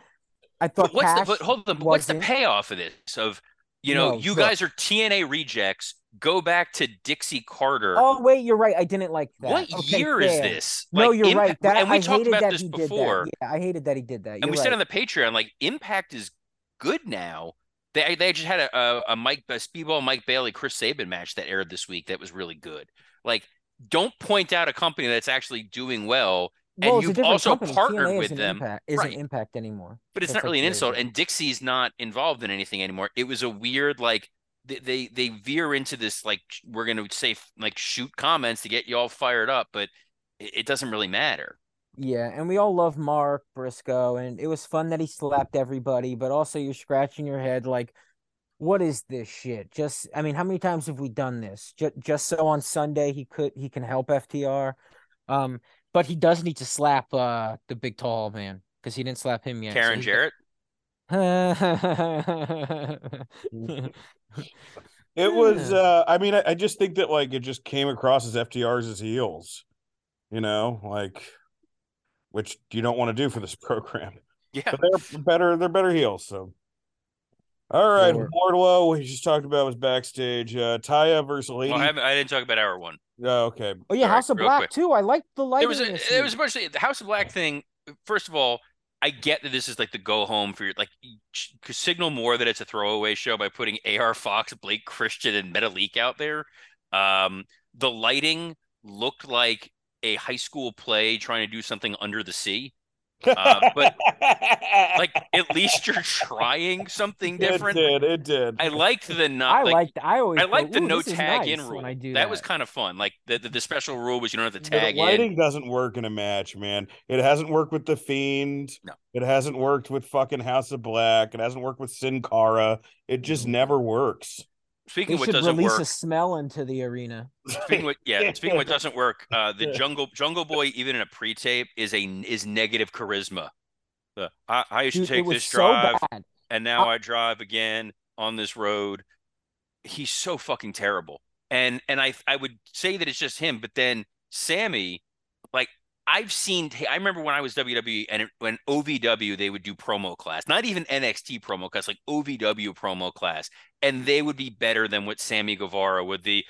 I thought But what's Cash the but hold on, what's the payoff of this? Of you know, No, you guys are TNA rejects. Go back to Dixie Carter. Oh wait, you're right. I didn't like that. what Okay, year is fair. this? No, Like, you're right. That and we I talked hated about that this he before. did that. Yeah, I hated that he did that. and You're we right. said on the Patreon, like Impact is good now. They they just had a a, a Mike a Speedball Mike Bailey Chris Sabin match that aired this week that was really good. Like, don't point out a company that's actually doing well, and you've also company. partnered TNA with them. Impact, isn't Right. Impact anymore. But it's That's not really an insult, and Dixie's not involved in anything anymore. It was a weird like they they, they veer into this like we're going to say like shoot comments to get you all fired up, but it, it doesn't really matter. Yeah, and we all love Mark Briscoe, and it was fun that he slapped everybody, but also you're scratching your head like, what is this shit? Just, I mean, how many times have we done this? Just, just so on Sunday he could he can help FTR, um, but he does need to slap uh the big tall man because he didn't slap him yet. Karen he's Jarrett, got- It was. Uh I mean, I, I just think that like it just came across as FTR's as heels, you know, like which you don't want to do for this program. yeah, But they're better. They're better heels. So, all right, Forward. Wardlow. We just talked about was backstage. Uh Taya versus Lady. well, I, I didn't talk about hour one. oh, okay. oh yeah, Sorry, House of Black quick. too. I like the lighting. There was a, this there was a bunch of the House of Black thing. First of all, I get that this is like the go home for your like signal more that it's a throwaway show by putting AR Fox, Blake Christian, and Metalik out there. Um, the lighting looked like a high school play trying to do something under the sea. Uh, but, Like at least you're trying something different. It did. It did. I liked the not I like liked. I always. I go, the "Ooh, no tag nice in when rule. I do that was kind of fun. Like the, the the special rule was you don't have to The tag in. lighting doesn't work in a match, man. It hasn't worked with the Fiend. No. It hasn't worked with fucking House of Black. It hasn't worked with Sin Cara. It just never works. Speaking They of what doesn't release work, a smell into the arena. Speaking of what, yeah, speaking of what doesn't work, uh, the jungle Jungle Boy, even in a pre-tape, is a is negative charisma. The, I, I used Dude, to take this drive, bad. and now I drive again on this road. He's so fucking terrible, and and I I would say that it's just him, but then Sammy, like I've seen. I remember when I was WWE and it, when OVW they would do promo class, not even NXT promo class, like OVW promo class, and they would be better than what Sammy Guevara would. The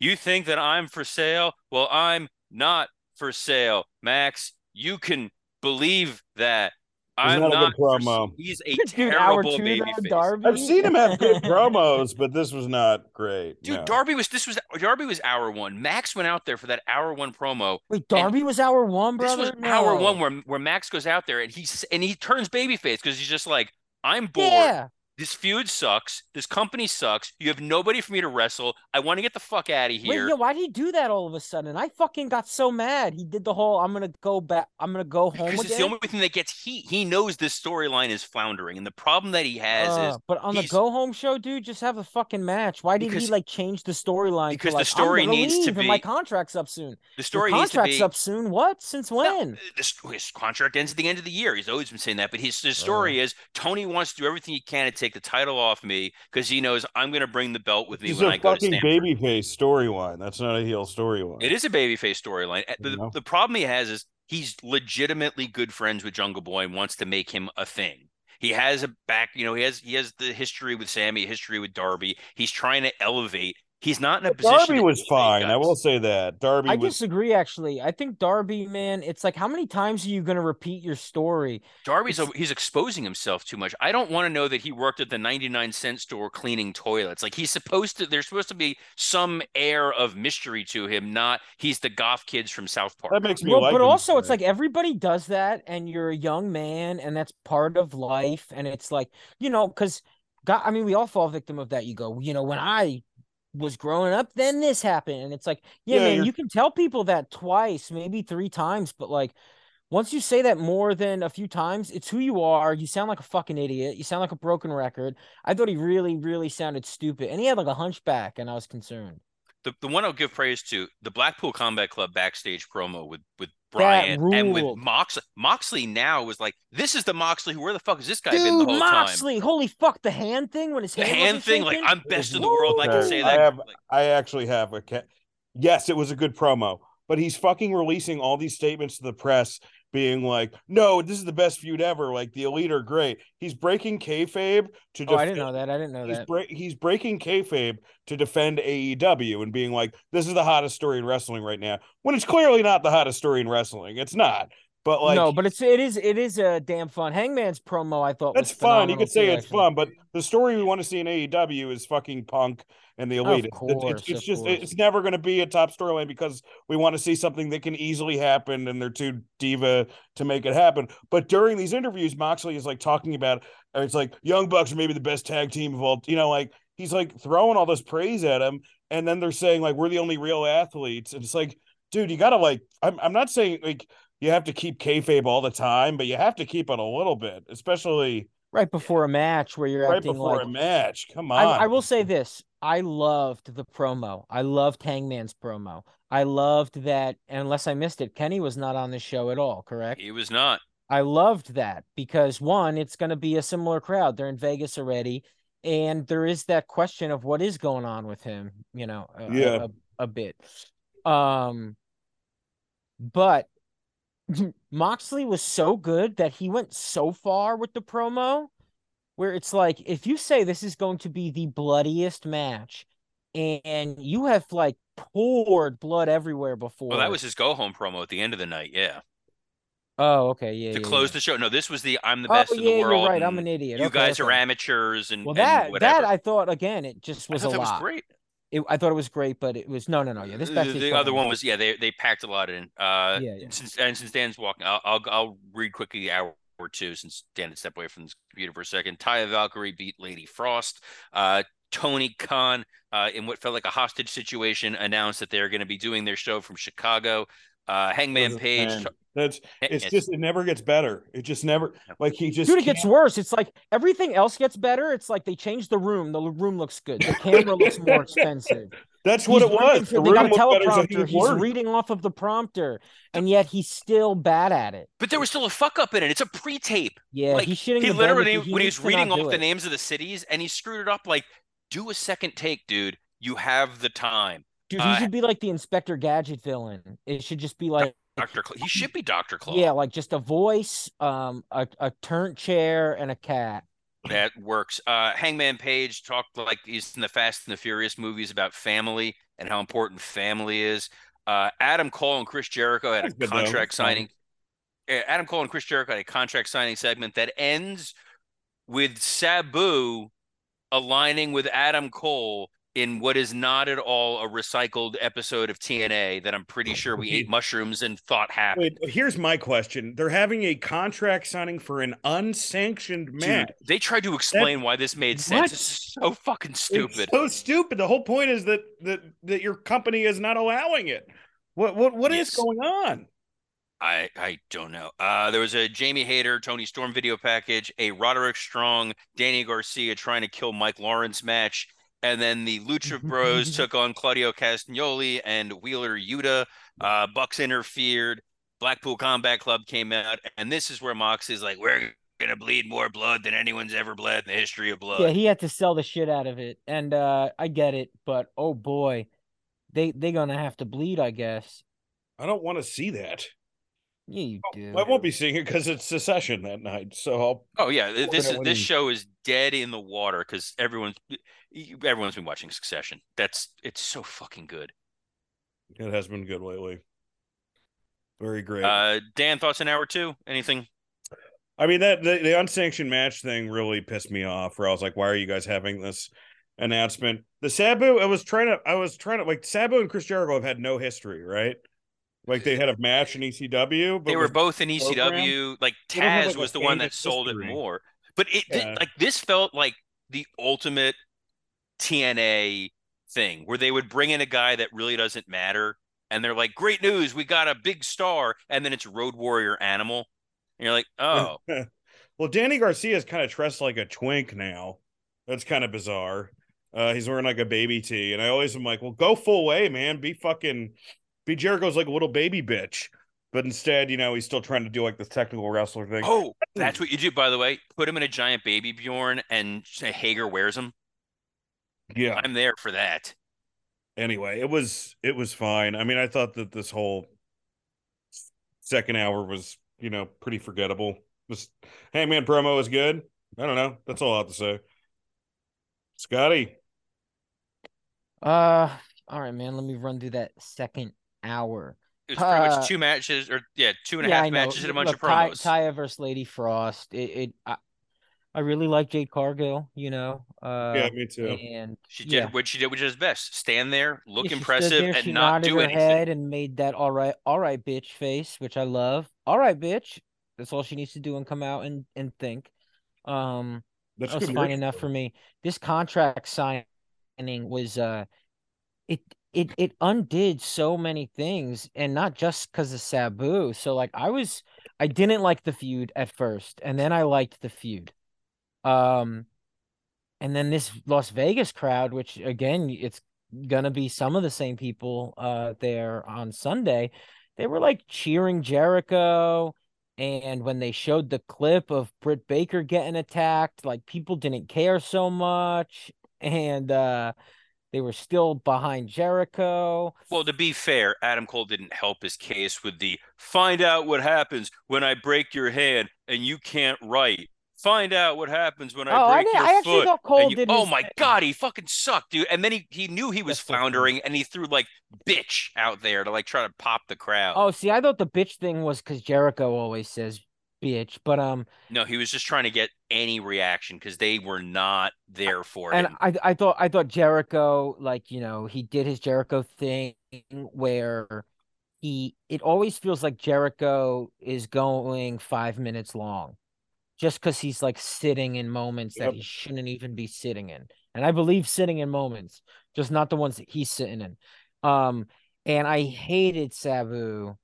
you think that I'm for sale? Well, I'm not for sale, Max. You can believe that. I'm not a good promo. He's a Dude, hour terrible two, baby face. Darby. I've seen him have good promos, but this was not great. Dude, no. Darby was this was Darby was hour one. Max went out there for that hour one promo. Wait, Darby was our one, This brother. was hour one where where Max goes out there and he's and he turns babyface because he's just like, I'm bored. Yeah, This feud sucks. This company sucks. You have nobody for me to wrestle. I want to get the fuck out of wait, here. yeah. Why did he do that all of a sudden? I fucking got so mad. He did the whole. I'm gonna go back. I'm gonna go home because again. it's the only thing that gets heat. He knows this storyline is floundering, and the problem that he has Uh, is but on the go home show, dude, just have a fucking match. Why did he like change the storyline? to, because the story needs to and my contract's up soon. the story needs to contract's be. up soon. What? Since No, when? this, his contract ends at the end of the year. He's always been saying that. But his, his Uh. story is Tony wants to do everything he can to take the title off me because he knows I'm going to bring the belt with me is when I go to Stamford. babyface storyline. That's not a heel storyline. It is a babyface storyline. Uh, The, You know? the problem he has is he's legitimately good friends with Jungle Boy and wants to make him a thing. He has a back, you know, he has he has the history with Sammy, history with Darby. He's trying to elevate. He's not in a position. Darby was fine. I will say that. Darby I was disagree. Actually, I think Darby, man, it's like how many times are you gonna repeat your story? Darby's a, he's exposing himself too much. I don't want to know that he worked at the 99 cent store cleaning toilets. Like he's supposed to there's supposed to be some air of mystery to him, not he's the goth kids from South Park. that makes me Well, like but him also it's like everybody does that, and you're a young man, and that's part of life. And it's like you know, because God, I mean, we all fall victim of that. You go, you know, when I was growing up, then this happened, and it's like, yeah, Yeah, man, you're- you can tell people that twice, maybe three times, but like. Once you say that more than a few times, it's who you are. You sound like a fucking idiot. You sound like a broken record. I thought he really, really sounded stupid. And he had like a hunchback, and I was concerned. the, the one I'll give praise to the Blackpool Combat Club backstage promo with with Bryan and with ruled. Moxley. Moxley now was like, this is the Moxley. who- Where the fuck is this guy Dude, been the whole time? Moxley, holy fuck, the hand thing when his The hand, hand wasn't thing, like? I'm best in the world. I can Okay, say I that. have- Like, I actually have a cat. Yes, it was a good promo, but he's fucking releasing all these statements to the press, being like, "No, this is the best feud ever. Like the elite are great." He's breaking kayfabe to. Oh, I didn't know that. I didn't know He's that. break he's breaking kayfabe to defend AEW and being like, "This is the hottest story in wrestling right now." When it's clearly not the hottest story in wrestling. It's not. But like, no, but it's it is it is a damn fun. Hangman's promo I thought that's was fun. You could say too, it's actually. fun, but the story we want to see in AEW is fucking Punk and the Elite. It's- it's, course, it's, it's of just course. it's never going to be a top storyline because we want to see something that can easily happen, and they're too diva to make it happen. But during these interviews, Moxley is like talking about it's like Young Bucks are maybe the best tag team of all. You know, like he's like throwing all this praise at him, and then they're saying like we're the only real athletes, and it's like, dude, you got to like. I'm I'm not saying like you have to keep kayfabe all the time, but you have to keep it a little bit, especially right before a match where you're right acting before like a match. Come on. I, I will say this. I loved the promo. I loved Hangman's promo. I loved that. Unless I missed it, Kenny was not on the show at all. Correct. he was not. I loved that because one, it's going to be a similar crowd. They're in Vegas already, and there is that question of what is going on with him. You know, a, a- Yeah. a, a bit. Um, but Moxley was so good that he went so far with the promo where it's like if you say this is going to be the bloodiest match and you have like poured blood everywhere before Well, that was his go home promo at the end of the night. Yeah, oh okay yeah to yeah, close yeah. the show. No, this was the I'm the oh best in yeah the world. you're right i'm an idiot You Okay, guys are amateurs and well and that whatever. that i thought again it just was a that was lot great. It, i thought it was great but it was no no no yeah this The- the other one was yeah they they packed a lot in. Uh, Yeah, yeah. Since and since Dan's walking, I'll I'll, I'll read quickly the hour or two since Dan had stepped away from his computer for a second. Taya Valkyrie beat Lady Frost. Uh, Tony Khan, uh, in what felt like a hostage situation, announced that they're going to be doing their show from Chicago. Uh, Hangman Page. man, That's it's It's- just it never gets better. It just never like he just Dude, it gets can't- worse. It's like everything else gets better. It's like they changed the room. The room looks good. The camera looks more expensive. That's what He's it was. from- The they got a room looked better, so he teleprompter. He's worse. reading off of the prompter, and yet he's still bad at it. But there was still a fuck up in it. It's a pre-tape. Yeah, like he's shitting he the literally with- when he needs was reading off the names of the cities and he screwed it up. Like, do a second take, dude. You have the time. Dude, he uh, should be like the Inspector Gadget villain. It should just be like, Doctor, Cl- he should be Doctor Claw. yeah, like just a voice, um, a, a turnt chair, and a cat. that works. Uh, Hangman Page talked like he's in the Fast and the Furious movies about family and how important family is. Uh, Adam Cole and Chris Jericho had That's a good, though. contract signing. Adam Cole and Chris Jericho had a contract signing segment that ends with Sabu aligning with Adam Cole in what is not at all a recycled episode of TNA that I'm pretty sure we ate mushrooms and thought happened. Wait, here's my question. They're having a contract signing for an unsanctioned match. Dude, they tried to explain why this made sense. What? It's so fucking stupid. It's so stupid. The whole point is that that that your company is not allowing it. What what what is Yes. going on? I I don't know. Uh, there was a Jamie Hayter, Toni Storm video package, a Roderick Strong, Danny Garcia trying to kill Mike Lawrence match, and then the Lucha Bros took on Claudio Castagnoli and Wheeler Yuta. Uh, Bucks interfered. Blackpool Combat Club came out, and this is where Mox is like, "We're gonna bleed more blood than anyone's ever bled in the history of blood." Yeah, he had to sell the shit out of it, and uh, I get it, but oh boy, they they gonna have to bleed, I guess. I don't want to see that. Yeah, you do. I won't be seeing it because it's Succession that night. So I'll Oh yeah, this is this show is dead in the water because everyone's everyone's been watching Succession. That's it's so fucking good. it has been good lately. Very great. Uh, Dan, thoughts on hour two? Anything? I mean that the, the unsanctioned match thing really pissed me off. Where I was like, "Why are you guys having this announcement?" The Sabu, I was trying to, I was trying to like Sabu and Chris Jericho have had no history, right? Like they had a match in ECW, but They were both in program? ECW. Like They have, Taz like, was the one that famous sold it more. But it Yeah. like this felt like the ultimate TNA thing where they would bring in a guy that really doesn't matter, and they're like, "Great news, we got a big star," and then it's Road Warrior Animal, and you're like, "Oh." well, Danny Garcia is kind of dressed like a twink now. That's kind of bizarre. Uh, he's wearing like a baby tee, and I always am like, "Well, go full way, man. Be fucking, be Jericho's like a little baby bitch." but instead, you know, he's still trying to do like the technical wrestler thing. Oh, that's what you do, by the way. Put him in a giant baby Bjorn and say Hager wears him. Yeah. I'm there for that. Anyway, it was it was fine. I mean, I thought that this whole second hour was, you know, pretty forgettable. This Hangman promo is good. I don't know. That's all I have to say. Scotty, Uh, all right, man. Let me run through that second hour. It was pretty Uh, much two matches, or yeah, two and a yeah, half matches and a bunch Look, of Ty- promos. Taya versus Lady Frost. It, it I, I really like Jade Cargill. You know. Uh, yeah, me too. and She did yeah. what she did, which is best: stand there, look Yeah, impressive, there, and she not do her anything. head and made that all right, all right, bitch face, which I love. All right, bitch. That's all she needs to do and come out and and think. Um, That's that was good fine work. enough for me. This contract signing was uh, it it it undid so many things, and not just because of Sabu. So like, I was I didn't like the feud at first, and then I liked the feud. Um, and then this Las Vegas crowd, which again, it's gonna be some of the same people uh there on Sunday. They were like cheering Jericho, and when they showed the clip of Britt Baker getting attacked, like people didn't care so much, and uh they were still behind Jericho. Well, to be fair, Adam Cole didn't help his case with the find out what happens when I break your hand and you can't write. Find out what happens when I Oh, I break didn't- your I actually foot. thought Cole and you- oh my thing. god, he fucking sucked, dude. And then he he knew he was That's so funny. floundering and he threw like bitch out there to like try to pop the crowd. Oh, see, I thought the bitch thing was because Jericho always says bitch, but um, No, he was just trying to get any reaction because they were not there for it. and him. I I thought I thought Jericho like you know he did his Jericho thing where he it always feels like Jericho is going five minutes long, just because he's like sitting in moments that he shouldn't even be sitting in, and I believe sitting in moments, just not the ones that he's sitting in. Um, and I hated Sabu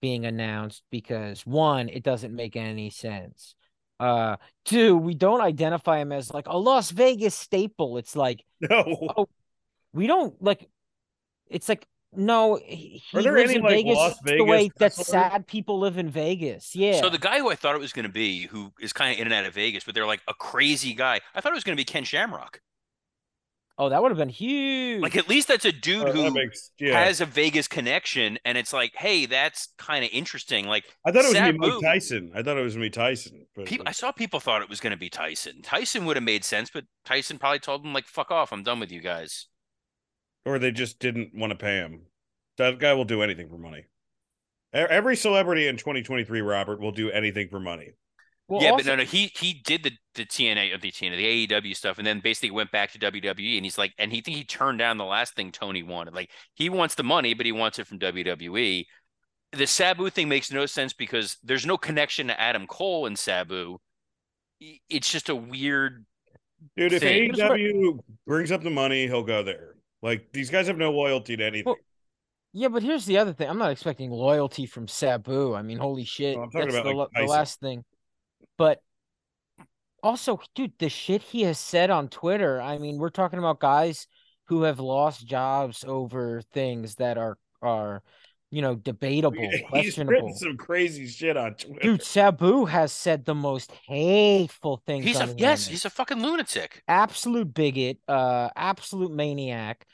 being announced because one, it doesn't make any sense. Uh, two, we don't identify him as like a Las Vegas staple. It's like No. Oh, we don't like. It's like no. He, Are he there lives any, in like, Vegas Las the way that wrestlers? sad people live in Vegas. Yeah. So the guy who I thought it was going to be, who is kind of in and out of Vegas, but they're like a crazy guy. I thought it was going to be Ken Shamrock. oh, that would have been huge. Like at least that's a dude Uh, who makes yeah. has a Vegas connection, and it's like, hey, that's kind of interesting. Like I thought it was gonna be Mike Tyson. I thought it was gonna be Tyson. But people, I saw people thought it was going to be Tyson. Tyson would have made sense, but Tyson probably told him like, "Fuck off, I'm done with you guys." Or they just didn't want to pay him. That guy will do anything for money. E- Every celebrity in 2023, Robert, will do anything for money. well, yeah, also, but no, no, he he did the the TNA of the TNA, the AEW stuff, and then basically went back to WWE, and he's like, and he think he turned down the last thing Tony wanted. Like he wants the money, but he wants it from WWE. The Sabu thing makes no sense because there's no connection to Adam Cole and Sabu. It's just a weird. Dude, if Thing. AEW brings up the money, he'll go there. Like these guys have no loyalty to anything. Well, Yeah, but here's the other thing. I'm not expecting loyalty from Sabu. I mean, holy shit. No, I'm talking That's about, the, like, the last thing. But also, dude, the shit he has said on Twitter. I mean, we're talking about guys who have lost jobs over things that are are, you know, debatable, He's questionable. written some crazy shit on Twitter. Dude, Sabu has said the most hateful things. He's a on yes, he's a fucking lunatic. absolute bigot, uh, absolute maniac.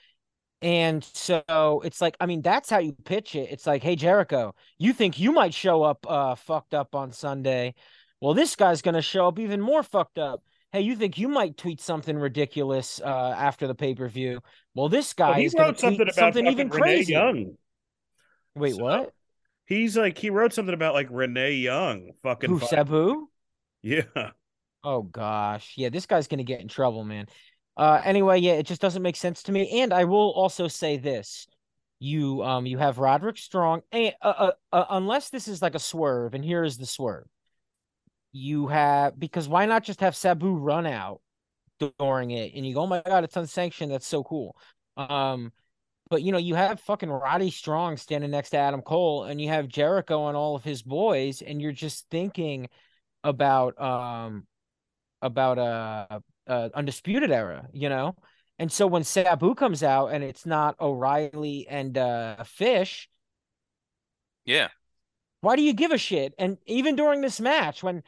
And so it's like, I mean, that's how you pitch it. It's like, hey, Jericho, you think you might show up uh fucked up on Sunday. Well, this guy's gonna show up even more fucked up. Hey, you think you might tweet something ridiculous uh after the pay-per-view? Well, this guy he is wrote something tweet about something even Renee crazy. Young. Wait, So- what? He's like he wrote something about like Renee Young. Fucking Who, Sabu? Yeah. Oh gosh. Yeah, this guy's gonna get in trouble, man. Uh anyway, yeah, it just doesn't make sense to me. And I will also say this. You um you have Roderick Strong and uh, uh, uh, unless this is like a swerve, and here is the swerve. You have because why not just have Sabu run out during it and you go, Oh my god, it's unsanctioned, that's so cool. Um but you know, you have fucking Roddy Strong standing next to Adam Cole, and you have Jericho and all of his boys, and you're just thinking about um about uh, uh undisputed era, you know. And so when Sabu comes out and it's not O'Reilly and uh Fish, Yeah, Why do you give a shit? And even during this match, when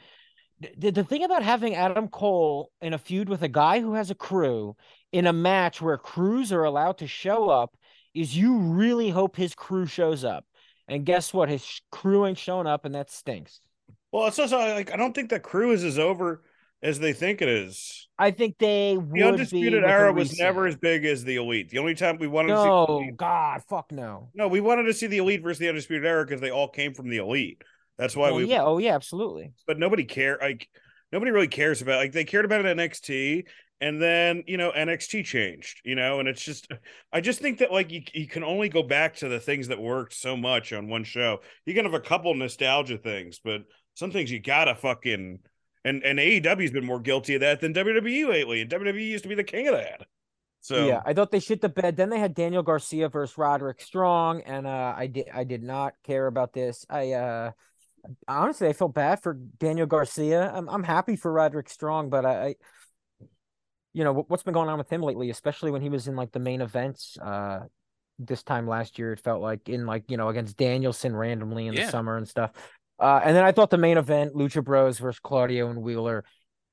the, the thing about having Adam Cole in a feud with a guy who has a crew in a match where crews are allowed to show up is you really hope his crew shows up. And guess what? His crew ain't showing up, and that stinks. Well, it's also like I don't think that crew is as over as they think it is. I think they The undisputed era was never as big as the elite. The only time we wanted to see the No, elite, God, fuck no. no, we wanted to see the elite versus the undisputed era because they all came from the elite. That's why Well, we. yeah, oh yeah, absolutely. But nobody care. Like nobody really cares about. Like they cared about it at NXT, and then you know NXT changed. You know, and it's just. I just think that like you you can only go back to the things that worked so much on one show. You can have a couple nostalgia things, but some things you gotta fucking. And and AEW's been more guilty of that than WWE lately, and WWE used to be the king of that. So yeah, I thought they shit the bed. Then they had Daniel Garcia versus Roderick Strong, and uh, I did I did not care about this. I uh, honestly I felt bad for Daniel Garcia. I'm I'm happy for Roderick Strong, but I, I you know what- what's been going on with him lately, especially when he was in like the main events. Uh, this time last year, it felt like in like you know against Danielson randomly in Yeah. the summer and stuff. Uh, and then I thought the main event, Lucha Bros versus Claudio and Wheeler,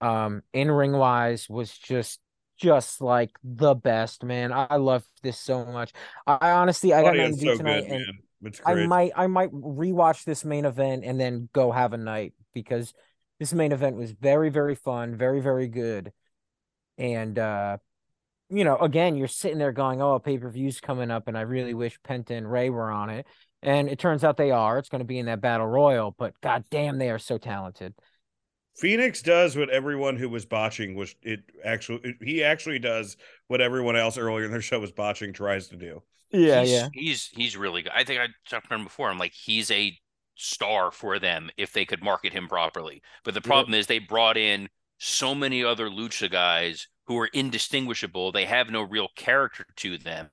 um, in ring wise was just just like the best, man. I, love this so much. I, I honestly I got Claudio's to do so tonight, good, and man. I might I might rewatch this main event and then go have a night because this main event was very very fun, very very good, and uh, you know, again, you're sitting there going, "Oh, a pay per view's coming up," and I really wish Penta and Rey were on it. And it turns out they are. It's going to be in that battle royal, but god damn, they are so talented. Fénix does what everyone who was botching was it actually it- he actually does what everyone else earlier in their show was botching tries to do. Yeah, he's, yeah. He's he's really good. I think I talked about him before. I'm like he's a star for them if they could market him properly. But the problem is they brought in so many other lucha guys who are indistinguishable. They have no real character to them,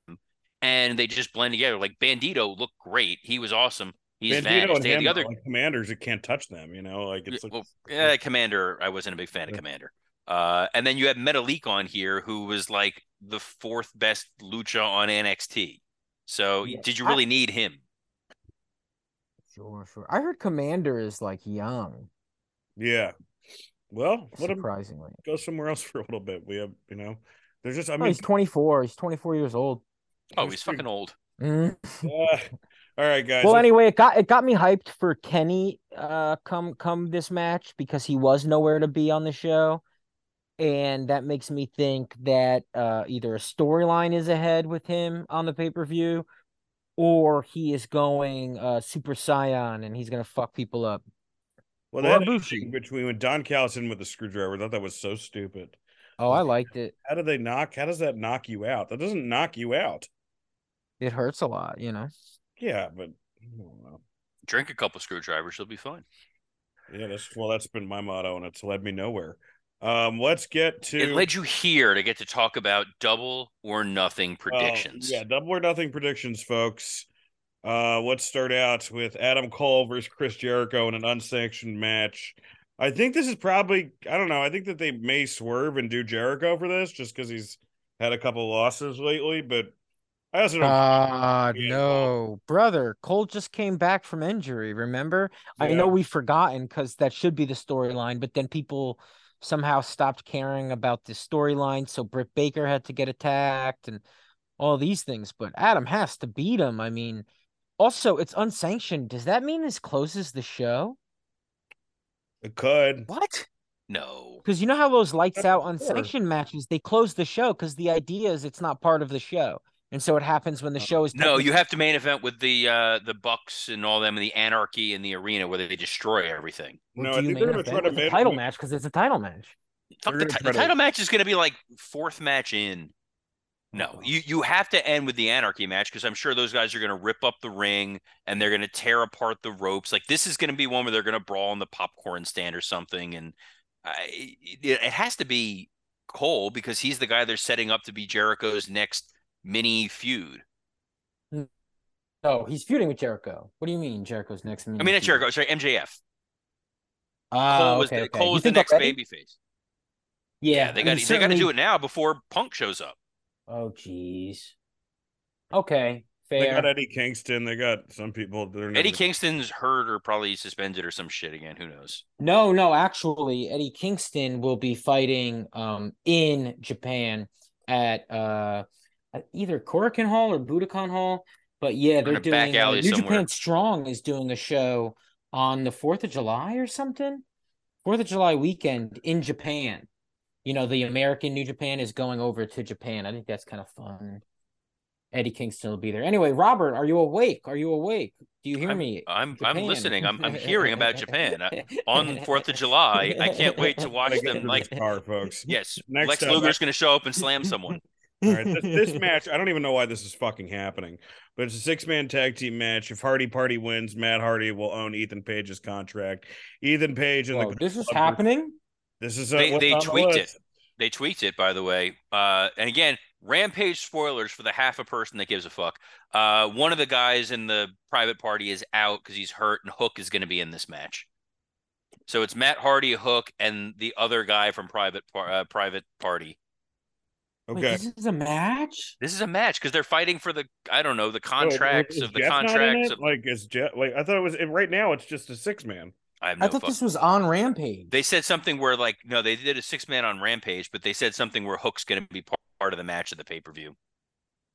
and they just blend together. Like Bandito looked great. He was awesome. He's Bandito vanished. and They had him the other like commanders that can't touch them, you know, like it's like well, yeah, Komander. I wasn't a big fan of Komander. Uh, and then you had Metalik on here, who was like the fourth best lucha on NXT. So Yeah. did you I- really need him? Sure, sure. I heard Komander is like young, yeah. Well, let him surprisingly. go somewhere else for a little bit. We have, you know, there's just I Oh, mean, he's 24. He's 24 years old. Oh, That's he's fucking old. Mhm. uh, all right, guys. Well, anyway, it got it got me hyped for Kenny uh come come this match because he was nowhere to be on the show. And that makes me think that uh either a storyline is ahead with him on the pay-per-view or he is going uh Super Saiyan and he's gonna fuck people up. Well, or that Bushi. between when Don Callison with the screwdriver, I thought that was so stupid. Oh, I liked it. How do they knock? How does that knock you out? That doesn't knock you out. It hurts a lot, you know. Yeah, but I don't know. Drink a couple screwdrivers, you'll be fine. Yeah, that's well, that's been my motto, and it's led me nowhere. Um, let's get to It led you here to get to talk about double or nothing Oh, predictions. yeah, double or nothing predictions, folks. Uh, let's start out with Adam Cole versus Chris Jericho in an unsanctioned match. I think this is probably I don't know. I think that they may swerve and do Jericho for this just because he's had a couple losses lately, but I also don't. God, no, brother. Cole just came back from injury. Remember? I know we've forgotten because that should be the storyline, but then people somehow stopped caring about the storyline. So Britt Baker had to get attacked and all these things. But Adam has to beat him. I mean, also, it's unsanctioned. Does that mean this closes the show? it could. What? No. Because you know how those lights out before. unsanctioned matches, they close the show because the idea is it's not part of the show. And so it happens when the show is No, technically- you have to main event with the uh the Bucks and all them and the anarchy in the arena where they destroy everything. Or No, do I you think they're main gonna try event to with a title match because it's a title match. Fuck the, gonna ti- try the title match is going to be like fourth match in. No, you you have to end with the anarchy match because I'm sure those guys are going to rip up the ring and they're going to tear apart the ropes. Like this is going to be one where they're going to brawl in the popcorn stand or something, and I, it, it has to be Cole because he's the guy they're setting up to be Jericho's next mini feud. No, he's feuding with Jericho. What do you mean Jericho's next? Mini? I mean, not Jericho, sorry, MJF. Ah, Cole was okay, the okay. Cole was the next babyface. Yeah, Yeah, they got they got to do it now before Punk shows up. Oh, jeez. Okay, fair. They got Eddie Kingston. They got some people. They're never- Eddie Kingston's hurt or probably suspended or some shit again. Who knows? No, no, actually, Eddie Kingston will be fighting um in Japan at uh either Korakuen Hall or Budokan Hall. But yeah, they're a back doing uh, New somewhere. Japan Strong is doing a show on the Fourth of July or something. Fourth of July weekend in Japan. You know, the American New Japan is going over to Japan. I think that's kind of fun. Eddie Kingston will be there. Anyway, Robert, are you awake? Are you awake? Do you hear I'm- me? I'm Japan. I'm listening. I'm I'm hearing about Japan I- on Fourth of July. I can't wait to watch Gotta them. Like this car, folks. yes, Next Lex up, Luger's going to show up and slam someone. All right, this, this match, I don't even know why this is fucking happening, but it's a six man tag team match. If Hardy Party wins, Matt Hardy will own Ethan Page's contract. Ethan Page and Whoa, the this is Club- happening. This is uh, They what's they on the tweaked it. They tweaked it, by the way. Uh, and again, Rampage spoilers for the half a person that gives a fuck. Uh, one of the guys in the private party is out because he's hurt, and Hook is going to be in this match. So it's Matt Hardy, Hook, and the other guy from private Par- uh, private party. Wait, Okay. this is a match. This is a match because they're fighting for the I don't know the contracts is of the Jeff not in contracts. it? Of, Like is Jeff? Like I thought it was. Right now, it's just a six man. I have I thought fuck. this was on Rampage. They said something where like no, they did a six man on Rampage, but they said something where Hook's going to be par- part of the match of the pay per view.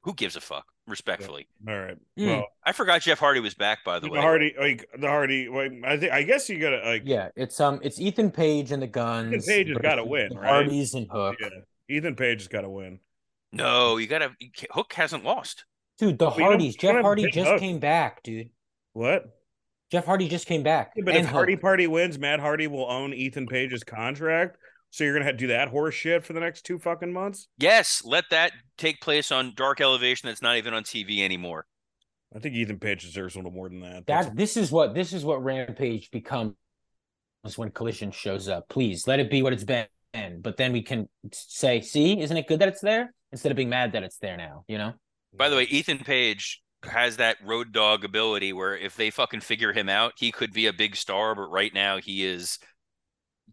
Who gives a fuck? Respectfully, All right. Hmm. Well, I forgot Jeff Hardy was back. By the the way, Hardy, like the Hardy. Like, I think. I guess you gotta like. yeah, it's um, it's Ethan Page and the Guns. Page has gotta win, right? Hardys and Hook. Yeah. Ethan Page has got to win. No, you gotta. Hook hasn't lost. Dude, the We don't- Hardys. Jeff Hardy just Hook. came back, dude. What? Jeff Hardy just came back. Yeah, but if Hardy Hook. Party wins, Matt Hardy will own Ethan Page's contract. So you're gonna have to do that horse shit for the next two fucking months. Yes, let that take place on Dark Elevation. That's not even on TV anymore. I think Ethan Page deserves a little more than that. That's- that this is what this is what Rampage becomes when Collision shows up. Please let it be what it's been. But then we can say, see, isn't it good that it's there? Instead of being mad that it's there now, you know? By the way, Ethan Page has that Road Dogg ability where if they fucking figure him out, he could be a big star. But right now, he is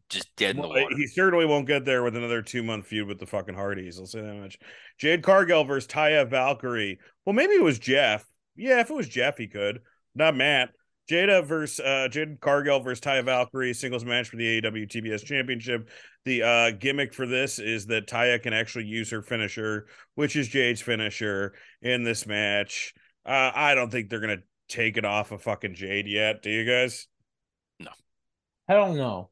just dead in the Well, water. he certainly won't get there with another two month feud with the fucking Hardys. I'll say that much. Jade Cargill versus Taya Valkyrie. Well, maybe it was Jeff. Yeah, if it was Jeff, he could. Not Matt. Jada versus uh Jade Cargill versus Taya Valkyrie singles match for the AEW TBS Championship. The uh gimmick for this is that Taya can actually use her finisher, which is Jade's finisher, in this match. Uh I don't think they're gonna take it off of fucking Jade yet. Do you guys? No. I don't know.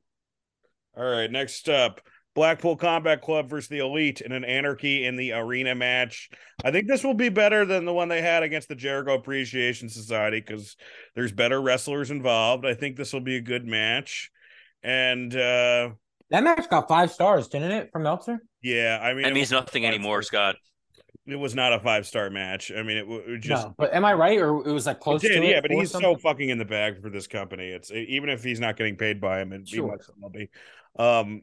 All right, next up, Blackpool Combat Club versus the Elite in an Anarchy in the Arena match. I think this will be better than the one they had against the Jericho Appreciation Society because there's better wrestlers involved. I think this will be a good match. And uh That match got five stars, didn't it, from Meltzer? yeah, I mean, That it means was nothing a five anymore, star- Scott. It was not a five star match. I mean, it, w- it was just no, but am I right? Or it was like close did, to it? yeah, but he's something? so fucking in the bag for this company. It's even if he's not getting paid by him, and he Sure. might as well be. Um,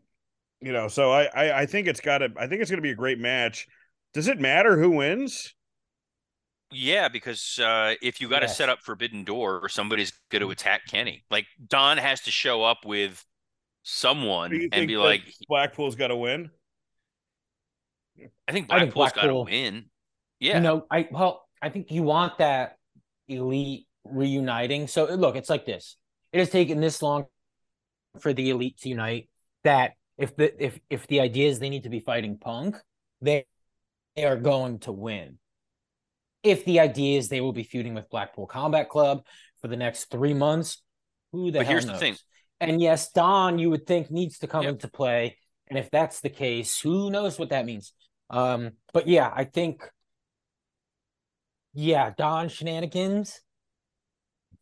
you know, so I, I I think it's got to. I think it's going to be a great match. Does it matter who wins? Yeah, because uh, if you got to Yes. set up Forbidden Door, or somebody's going to attack Kenny. Like Don has to show up with someone and be that like, Blackpool's got to win. I think I think Blackpool's got to Blackpool- win. Yeah, You know, I well, I think you want that elite reuniting. So look, it's like this. It has taken this long for the elite to unite that if the if if the idea is they need to be fighting Punk, they they are going to win. If the idea is they will be feuding with Blackpool Combat Club for the next three months, who the But hell here's the thing. And yes, Don, you would think needs to come Yeah. into play. And if that's the case, who knows what that means? Um, but yeah, I think yeah, Don shenanigans.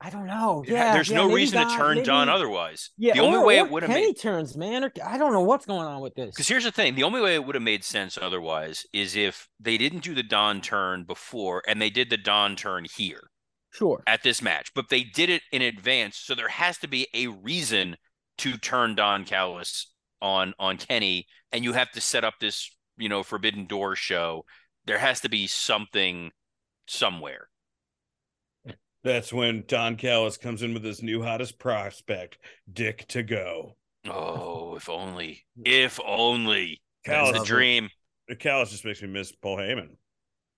I don't know. Yeah, there's yeah, no maybe reason to Don- turn Don otherwise. Yeah, the only or- way or it would have made turns, man. Or, I don't know what's going on with this. because here's the thing: the only way it would have made sense otherwise is if they didn't do the Don turn before and they did the Don turn here Sure. at this match, but they did it in advance, so there has to be a reason to turn Don Callis on on Kenny, and you have to set up this you know Forbidden Door show. There has to be something somewhere. That's when Don Callis comes in with his new hottest prospect, Dick Togo. Oh, if only, if only. That's Callis, the dream. Callis just makes me miss Paul Heyman.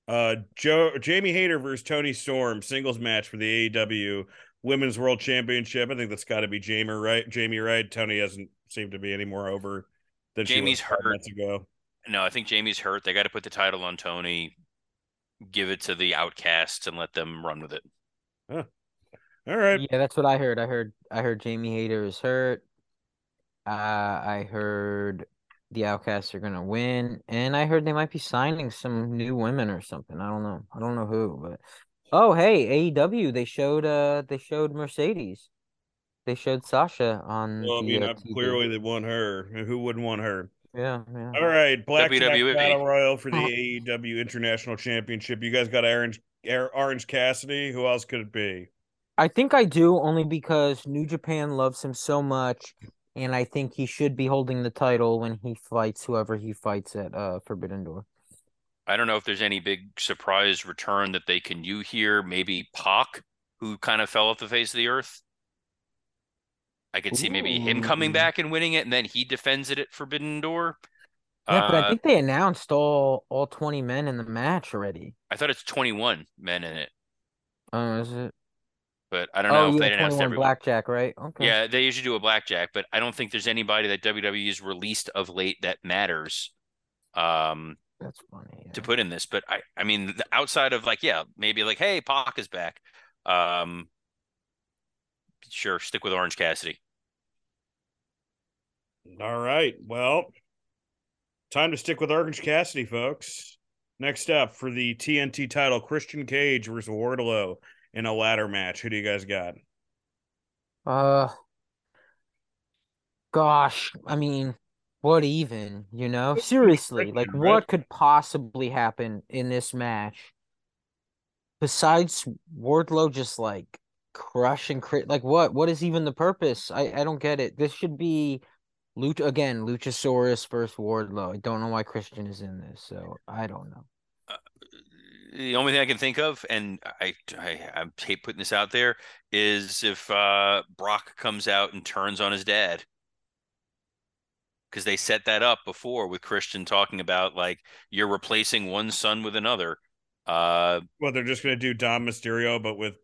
Uh, Joe Jamie Hayter versus Toni Storm singles match for the AEW Women's World Championship. I think that's got to be Jamie right. Jamie right. Tony hasn't seemed to be any more over than she Jamie's was five hurt. months ago. No, I think Jamie's hurt. They got to put the title on Toni, give it to the outcasts, and let them run with it. All right. Yeah, that's what I heard. I heard I heard Jamie Hayter is hurt. Uh, I heard the Outcasts are gonna win, and I heard they might be signing some new women or something. I don't know. I don't know who, but oh hey, AEW they showed uh they showed Mercedes. They showed Sasha on Well, I mean, uh, uh, TV. clearly they want her. Who wouldn't want her? Yeah, yeah. All right, Black WWE. Battle Royal for the. AEW International Championship. You guys got Orange Orange Cassidy. Who else could it be? I think I do only because New Japan loves him so much, and I think he should be holding the title when he fights whoever he fights at uh Forbidden Door. I don't know if there's any big surprise return that they can do here. Maybe Pac, who kind of fell off the face of the earth. I could see maybe him coming back and winning it, and then he defends it at Forbidden Door. Yeah, but I Uh, think they announced all all twenty men in the match already. I thought it's 21 men in it, Oh, is it? but I don't know Oh, if yeah, they announced 21 everyone. blackjack, right? Okay. Yeah, they usually do a blackjack, but I don't think there's anybody that WWE has released of late that matters um, That's funny. to put in this. But I, I mean, the outside of like, yeah, maybe like, hey, Pac is back. Um, sure, stick with Orange Cassidy. All right. Well, time to stick with Orange Cassidy, folks. Next up for the TNT title, Christian Cage versus Wardlow in a ladder match. Who do you guys got? Uh, gosh, I mean, what even, you know? Seriously, like what could possibly happen in this match besides Wardlow just like crush and crit? Like what? What is even the purpose? I I don't get it. This should be Luch again, Luchasaurus versus Wardlow. I don't know why Christian is in this, so I don't know. The only thing I can think of, and I, I, I hate putting this out there, is if uh, Brock comes out and turns on his dad. Because they set that up before with Christian talking about like you're replacing one son with another. Uh, Well, they're just gonna do Dom Mysterio, but with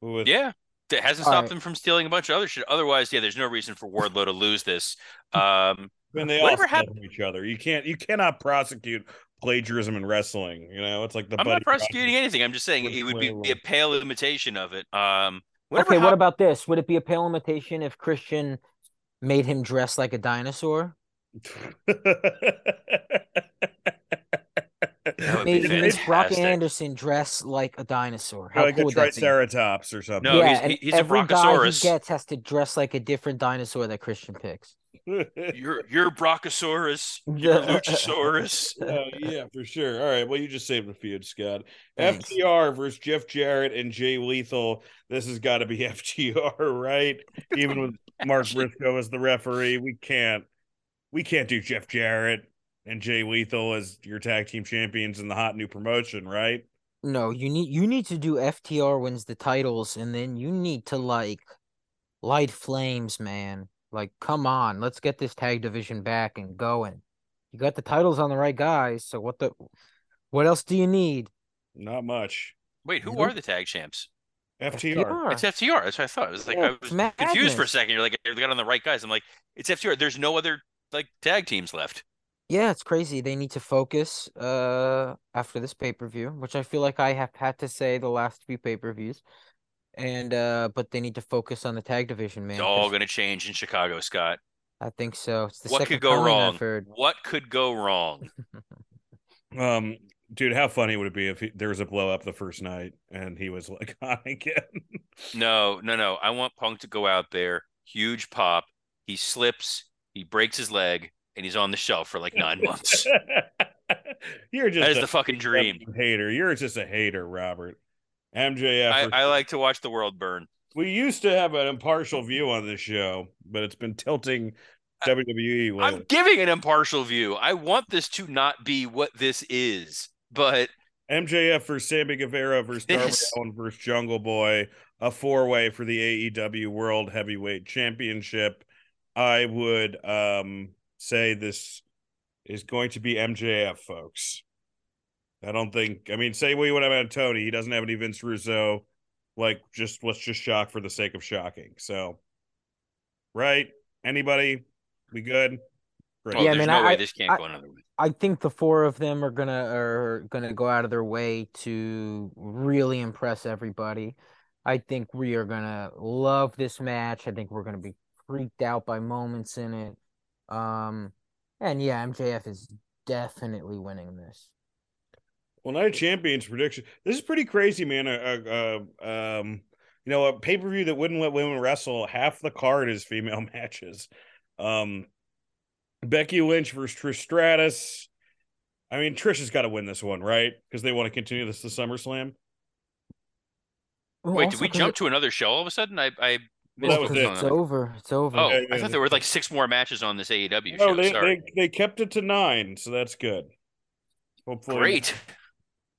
with yeah, that hasn't stopped right. them from stealing a bunch of other shit. Otherwise, yeah, there's no reason for Wardlow to lose this. Um, when they Whatever all steal happened- from each other. You can't you cannot prosecute plagiarism in wrestling. You know, it's like the I'm Buddy not prosecuting anything. I'm just saying it would be Quavo. a pale imitation of it. Um, whatever Okay, what about this? Would it be a pale imitation if Christian made him dress like a dinosaur? That would be Maybe makes Brock. Anderson dress like a dinosaur. How like a cool would that be? Triceratops or something. No, yeah, he's- and he's a every guy Brachiosaurus. he gets has to dress like a different dinosaur that Christian picks. You're you're Brachiosaurus. You're Luchasaurus. Oh, yeah, for sure. All right. Well, you just saved a feud, Scott. Thanks. FTR versus Jeff Jarrett and Jay Lethal. This has got to be FTR, right? Even with Mark Briscoe as the referee, we can't we can't do Jeff Jarrett and Jay Lethal as your tag team champions in the hot new promotion, right? No, you need you need to do FTR wins the titles, and then you need to like light flames, man. Like, come on, let's get this tag division back and going. You got the titles on the right guys, so what the what else do you need? Not much. Wait, who Nope. are the tag champs? FTR. It's FTR. That's what I thought. It was like Yeah, I it's was confused for a second. You're like, they got on the right guys. I'm like, it's FTR. There's no other like tag teams left. Yeah, it's crazy. They need to focus uh after this pay-per-view, which I feel like I have had to say the last few pay-per-views. And uh but they need to focus on the tag division, man. It's all 'cause going to change in Chicago, Scott. I think so. It's the What second could go wrong? What could go wrong? Um, dude, how funny would it be if he, there was a blow up the first night and he was like on again? No, no, no. I want Punk to go out there, huge pop. He slips, he breaks his leg, and he's on the shelf for like nine months. You're just That is a the fucking dream. hater. You're just a hater, Robert. MJF. I, I like to watch the world burn. we used to have an impartial view on this show, but it's been tilting WWE. I'm giving an impartial view. I want this to not be what this is, but MJF versus Sammy Guevara versus Darby This- Allin versus Jungle Boy, a four way for the AEW World Heavyweight Championship. I would um say this is going to be MJF, folks. I don't think. I mean, say what you want about Tony, he doesn't have any Vince Russo. Like, just let's just shock for the sake of shocking. So, right? Anybody? We good? Great. Well, Yeah, I there's mean, no I- way this can't I- go another way. I think the four of them are gonna are gonna go out of their way to really impress everybody. I think we are gonna love this match. I think we're gonna be freaked out by moments in it. Um, and yeah, MJF is definitely winning this. Well, Night of Champions prediction. This is pretty crazy, man. A, a, a um, you know, a pay per view that wouldn't let women wrestle. Half the card is female matches. Um, Becky Lynch versus Trish Stratus. I mean, Trish has got to win this one, right? Because they want to continue this to SummerSlam. Wait, did we jump it- to another show all of a sudden? I I Well, that was it. It's over. It's over. Oh, Yeah, I yeah, thought there were like six more matches on this AEW No, show. they, Sorry. they they kept it to nine, so that's good. Hopefully, Great.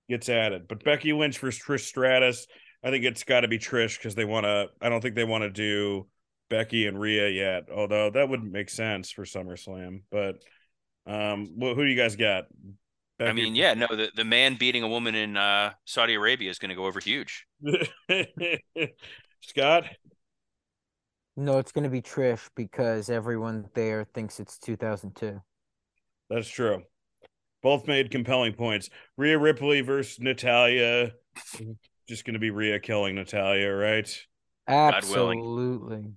gets added. But Becky Lynch versus Trish Stratus, I think it's got to be Trish because they want to. I don't think they want to do Becky and Rhea yet, although that wouldn't make sense for SummerSlam. But um, well, who do you guys got? I mean, yeah, no, the, the man beating a woman in uh, Saudi Arabia is going to go over huge. Scott. No, it's gonna be Trish because everyone there thinks it's 2002. That's true. Both made compelling points. Rhea Ripley versus Natalya. Just going to be Rhea killing Natalya, right? Absolutely.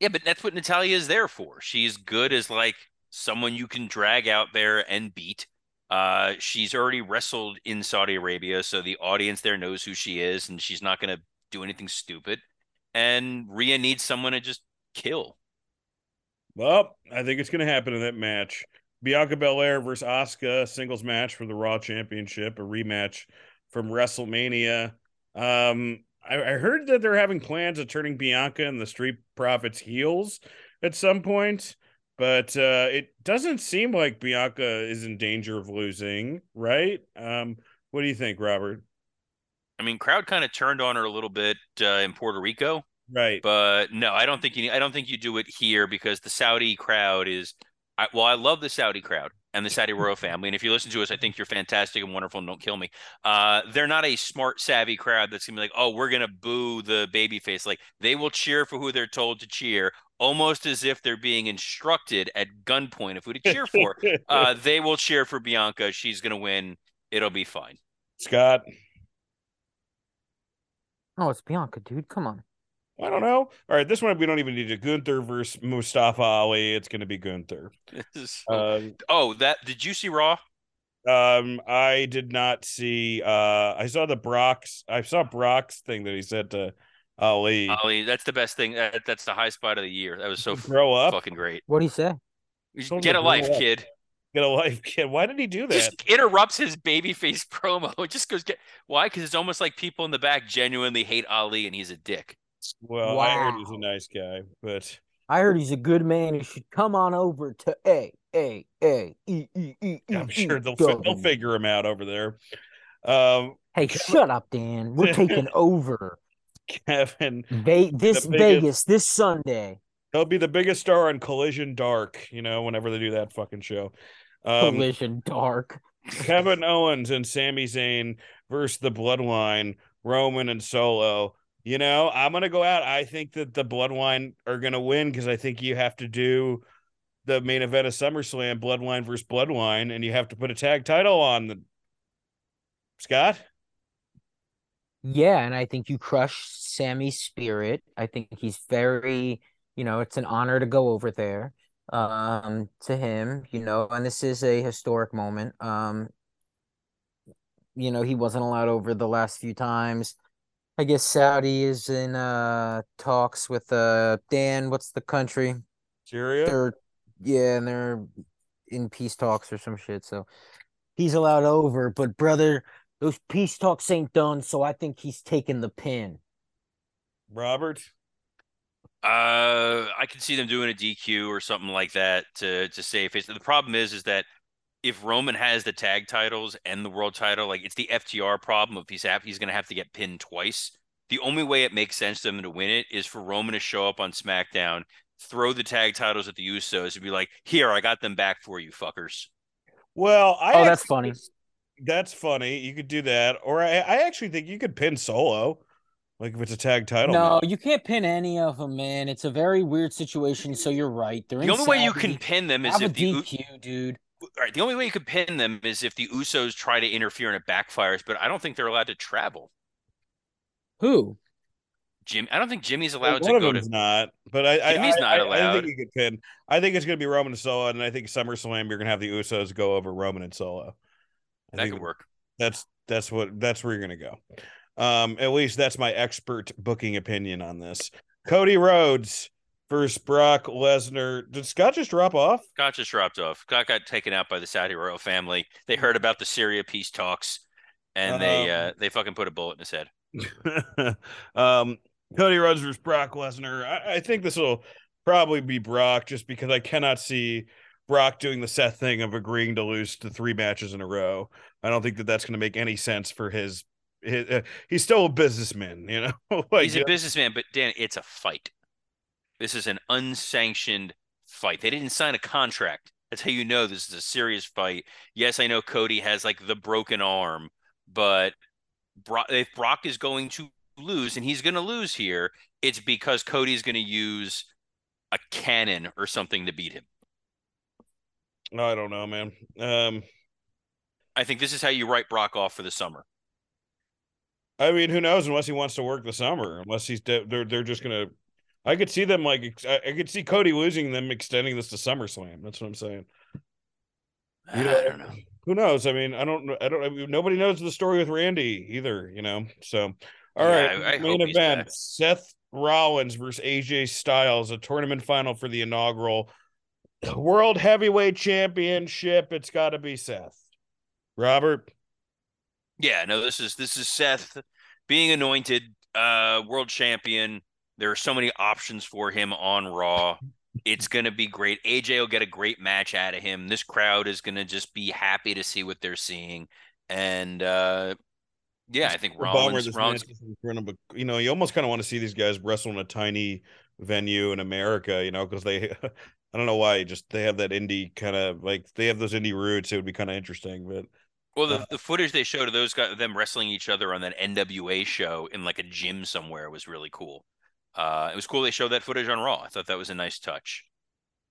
Yeah, but that's what Natalya is there for. She's good as like someone you can drag out there and beat. Uh, she's already wrestled in Saudi Arabia, so the audience there knows who she is, and she's not going to do anything stupid. And Rhea needs someone to just kill. Well, I think it's going to happen in that match. Bianca Belair versus Asuka singles match for the Raw Championship, a rematch from WrestleMania. Um, I, I heard that they're having plans of turning Bianca and the Street Profits heels at some point, but uh, it doesn't seem like Bianca is in danger of losing, right? Um, what do you think, Robert? I mean, crowd kind of turned on her a little bit uh, in Puerto Rico, Right. but no, I don't think you. I don't think you do it here because the Saudi crowd is. I, well, I love the Saudi crowd and the Saudi royal family, and if you listen to us, I think you're fantastic and wonderful. And don't kill me. Uh, they're not a smart, savvy crowd that's gonna be like, oh, we're gonna boo the baby face. Like they will cheer for who they're told to cheer, almost as if they're being instructed at gunpoint of who to cheer for. uh, they will cheer for Bianca. She's gonna win. It'll be fine. Scott, Oh, it's Bianca, dude. Come on. I don't know. All right, this one we don't even need a Gunther versus Mustafa Ali. It's going to be Gunther. This is- Uh, oh, that did you see Raw? Um, I did not see. Uh, I saw the Brock's. I saw Brock's thing that he said to Ali. Ali, that's the best thing. That, that's the high spot of the year. That was so f- Grow up, fucking great. What do you say? Get a life, up. kid. Get a life, kid. Why did he do that? Just interrupts his babyface promo. It just goes get why? Because it's almost like people in the back genuinely hate Ali and he's a dick. well, I heard he's a nice guy, but I heard he's a good man. He should come on over to A A A E E E E. I'm sure they'll fi- they'll figure him out over there. Um, Hey, shut up, Dan. We're taking over. Kevin, Ve- this biggest- Vegas this Sunday. He'll be the biggest star on Collision Dark. You know, whenever they do that fucking show. Um, Collision Dark. Kevin Owens and Sami Zayn versus the Bloodline, Roman and Solo. You know, I'm gonna go out. I think that the Bloodline are gonna win because I think you have to do the main event of SummerSlam, Bloodline versus Bloodline, and you have to put a tag title on the Scott. Yeah, and I think you crush Sami's spirit. I think he's very, you know, it's an honor to go over there um to him, you know, and this is a historic moment. Um you know, he wasn't allowed over the last few times. I guess Saudi is in uh talks with uh Dan, what's the country? Syria. They're yeah, and they're in peace talks or some shit. So he's allowed over, but brother, those peace talks ain't done, so I think he's taking the pin. Robert. Uh, I can see them doing a DQ or something like that to to save face. The problem is, is that if Roman has the tag titles and the world title, like it's the FTR problem. If he's happy, he's gonna have to get pinned twice. The only way it makes sense to them to win it is for Roman to show up on SmackDown, throw the tag titles at the Usos, and be like, "Here, I got them back for you, fuckers." Well, I Oh, that's actually- funny. That's funny. You could do that, or I, I actually think you could pin Solo, like if it's a tag title. No, match. you can't pin any of them, man. It's a very weird situation. So you're right. They're The in only way you can pin them is Have a if the U- DQ, dude. all right. The only way you could pin them is if the Usos try to interfere and it backfires. But I don't think they're allowed to travel. Who? Jim, I don't think Jimmy's Well, allowed one to of go them's to. not, but I, I, Jimmy's I, not I, I allowed. think you could pin. I think it's going to be Roman and Solo, and I think SummerSlam you're going to have the Usos go over Roman and Solo. I That think could work. That's that's what that's where you're going to go. Um, at least that's my expert booking opinion on this. Cody Rhodes versus Brock Lesnar. Did Scott just drop off? Scott just dropped off. Scott got taken out by the Saudi royal family. They heard about the Syria peace talks, and they Um, uh, they fucking put a bullet in his head. um, Cody Rhodes versus Brock Lesnar. I, I think this will probably be Brock, just because I cannot see Brock doing the Seth thing of agreeing to lose to three matches in a row. I don't think that that's going to make any sense for his. Uh, he's still a businessman, you know. like, He's a businessman, but Dan, it's a fight. This is an unsanctioned fight. They didn't sign a contract. That's how you know this is a serious fight. Yes, I know Cody has like the broken arm, but Brock, if Brock is going to lose, and he's going to lose here, it's because Cody's going to use a cannon or something to beat him. I don't know, man. Um, I think this is how you write Brock off for the summer. I mean, who knows? Unless he wants to work the summer, unless he's de- they're they're just gonna. I could see them like I could see Cody losing them extending this to SummerSlam. That's what I'm saying. You know, I don't know. Who knows? I mean, I don't. I don't. I mean, nobody knows the story with Randy either. You know. So, all Yeah, right, I- I main event: back. Seth Rollins versus AJ Styles, a tournament final for the inaugural World Heavyweight Championship. It's got to be Seth. Robert. Yeah, no, this is this is Seth being anointed uh world champion. There are so many options for him on Raw. It's gonna be great. AJ will get a great match out of him. This crowd is gonna just be happy to see what they're seeing. And uh yeah, I think Rollins, Rollins match is in front of a, you know, you almost kind of want to see these guys wrestle in a tiny venue in America, you know, because they, I don't know why, just they have that indie kind of like they have those indie roots. It would be kind of interesting, but well the, uh, the footage they showed of those guys them wrestling each other on that NWA show in like a gym somewhere was really cool. Uh it was cool they showed that footage on Raw. I thought that was a nice touch.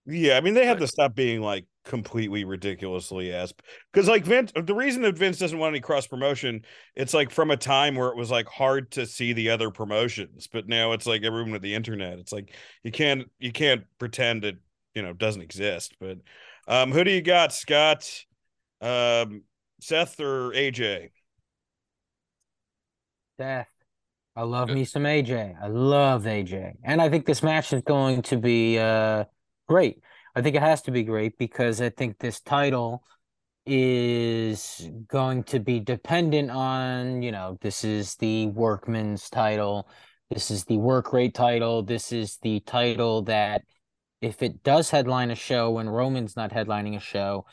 yeah, I mean, they had But- to stop being like completely ridiculously ass because like Vince, the reason that Vince doesn't want any cross promotion, it's like from a time where it was like hard to see the other promotions, but now it's like everyone with the internet. It's like you can't you can't pretend it you know doesn't exist. But um, who do you got, Scott? Um, Seth or AJ? Seth. I love Good. me some AJ. I love AJ. And I think this match is going to be uh great. I think it has to be great because I think this title is going to be dependent on, you know, this is the workman's title. This is the work rate title. This is the title that if it does headline a show when Roman's not headlining a show,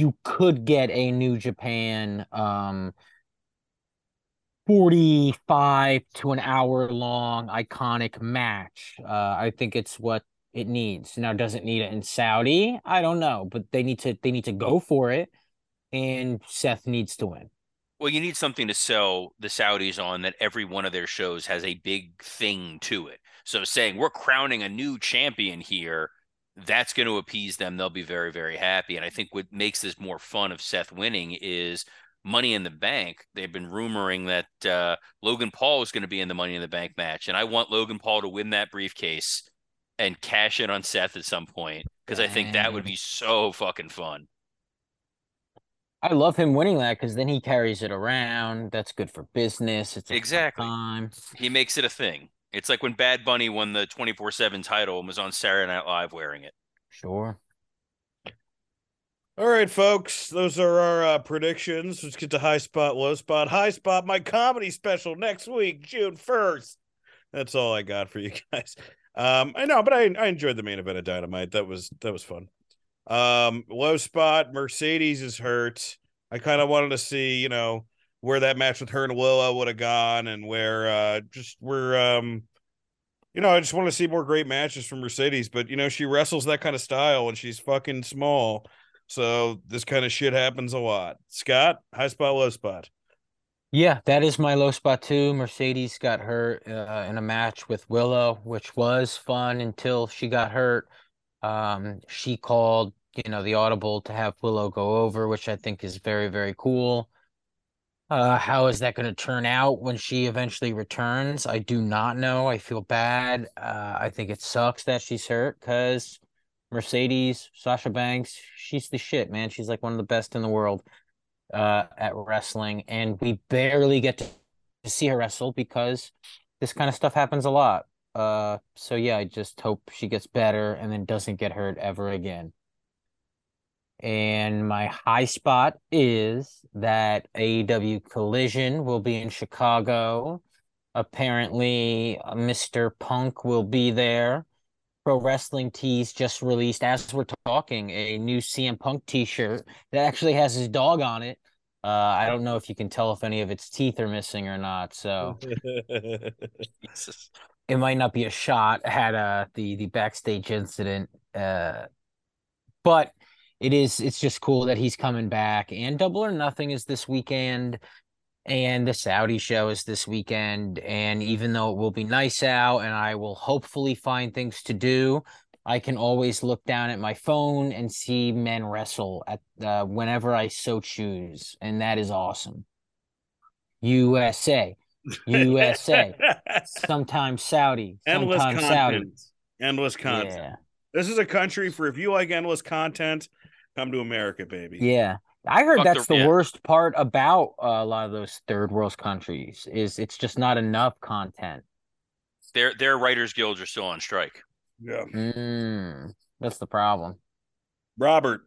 you could get a New Japan um 45 to an hour long iconic match. Uh, I think it's what it needs. Now, does it need it in Saudi? I don't know, but they need to they need to go for it, and Seth needs to win. Well, you need something to sell the Saudis on that every one of their shows has a big thing to it. So saying we're crowning a new champion here, that's going to appease them. They'll be very, very happy. And I think what makes this more fun of Seth winning is Money in the Bank. They've been rumoring that uh, Logan Paul is going to be in the Money in the Bank match, and I want Logan Paul to win that briefcase and cash in on Seth at some point because I think that would be so fucking fun. I love him winning that because then he carries it around. That's good for business. It's Exactly. He makes it a thing. It's like when Bad Bunny won the 24 7 title and was on Saturday Night Live wearing it. Sure. All right, folks, those are our uh, predictions. Let's get to high spot, low spot. High spot, my comedy special next week, June first. That's all I got for you guys. Um, I know, but I I enjoyed the main event of Dynamite. That was that was fun. Um, low spot, Mercedes is hurt. I kind of wanted to see, you know, where that match with her and Willow would have gone, and where uh just where um you know, I just want to see more great matches from Mercedes, but you know, she wrestles that kind of style and she's fucking small. So this kind of shit happens a lot. Scott, high spot, low spot. Yeah, that is my low spot too. Mercedes got hurt uh, in a match with Willow, which was fun until she got hurt. Um, she called, you know, the audible to have Willow go over, which I think is very, very cool. Uh, how is that going to turn out when she eventually returns? I do not know. I feel bad. Uh, I think it sucks that she's hurt because Mercedes, Sasha Banks, she's the shit, man. She's like one of the best in the world uh, at wrestling, and we barely get to, see her wrestle because this kind of stuff happens a lot. Uh, so yeah, I just hope she gets better and then doesn't get hurt ever again. And my high spot is that AEW Collision will be in Chicago. Apparently, uh, Mr. Punk will be there. Pro Wrestling Tees just released, as we're talking, a new CM Punk t shirt that actually has his dog on it. Uh, I don't know if you can tell if any of its teeth are missing or not. So it might not be a shot had uh the the backstage incident. Uh, but it is it's just cool that he's coming back. And Double or Nothing is this weekend, and the Saudi show is this weekend. And even though it will be nice out, and I will hopefully find things to do. I can always look down at my phone and see men wrestle at uh, whenever I so choose, and that is awesome. USA, USA, sometimes Saudi, endless sometimes content. Saudi. Endless content. Yeah, This is a country for if you like endless content, come to America, baby. yeah. I heard Fuck that's the- the worst part about uh, a lot of those third world countries is it's just not enough content. Their their writers guilds are still on strike. Yeah. Mm, that's the problem. Robert.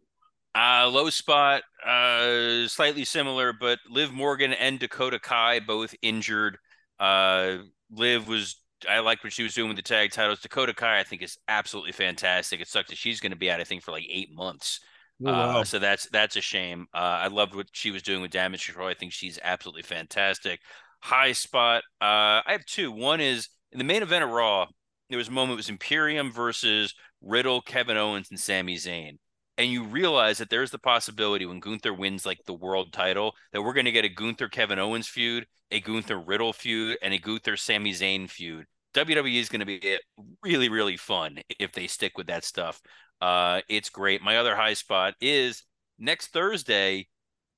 Uh, low spot, uh, slightly similar, but Liv Morgan and Dakota Kai both injured. Uh, Liv was, I like what she was doing with the tag titles. Dakota Kai, I think, is absolutely fantastic. It sucks that she's going to be out, I think, for like eight months. Oh, wow. Uh, so that's that's a shame. Uh, I loved what she was doing with Damage Control. I think she's absolutely fantastic. High spot. Uh, I have two. One is in the main event of Raw. There was a moment. It was Imperium versus Riddle, Kevin Owens, and Sami Zayn. And you realize that there's the possibility when Gunther wins like the world title that we're going to get a Gunther Kevin Owens feud, a Gunther Riddle feud, and a Gunther Sami Zayn feud. WWE is going to be really, really fun if they stick with that stuff. Uh, it's great. My other high spot is next Thursday,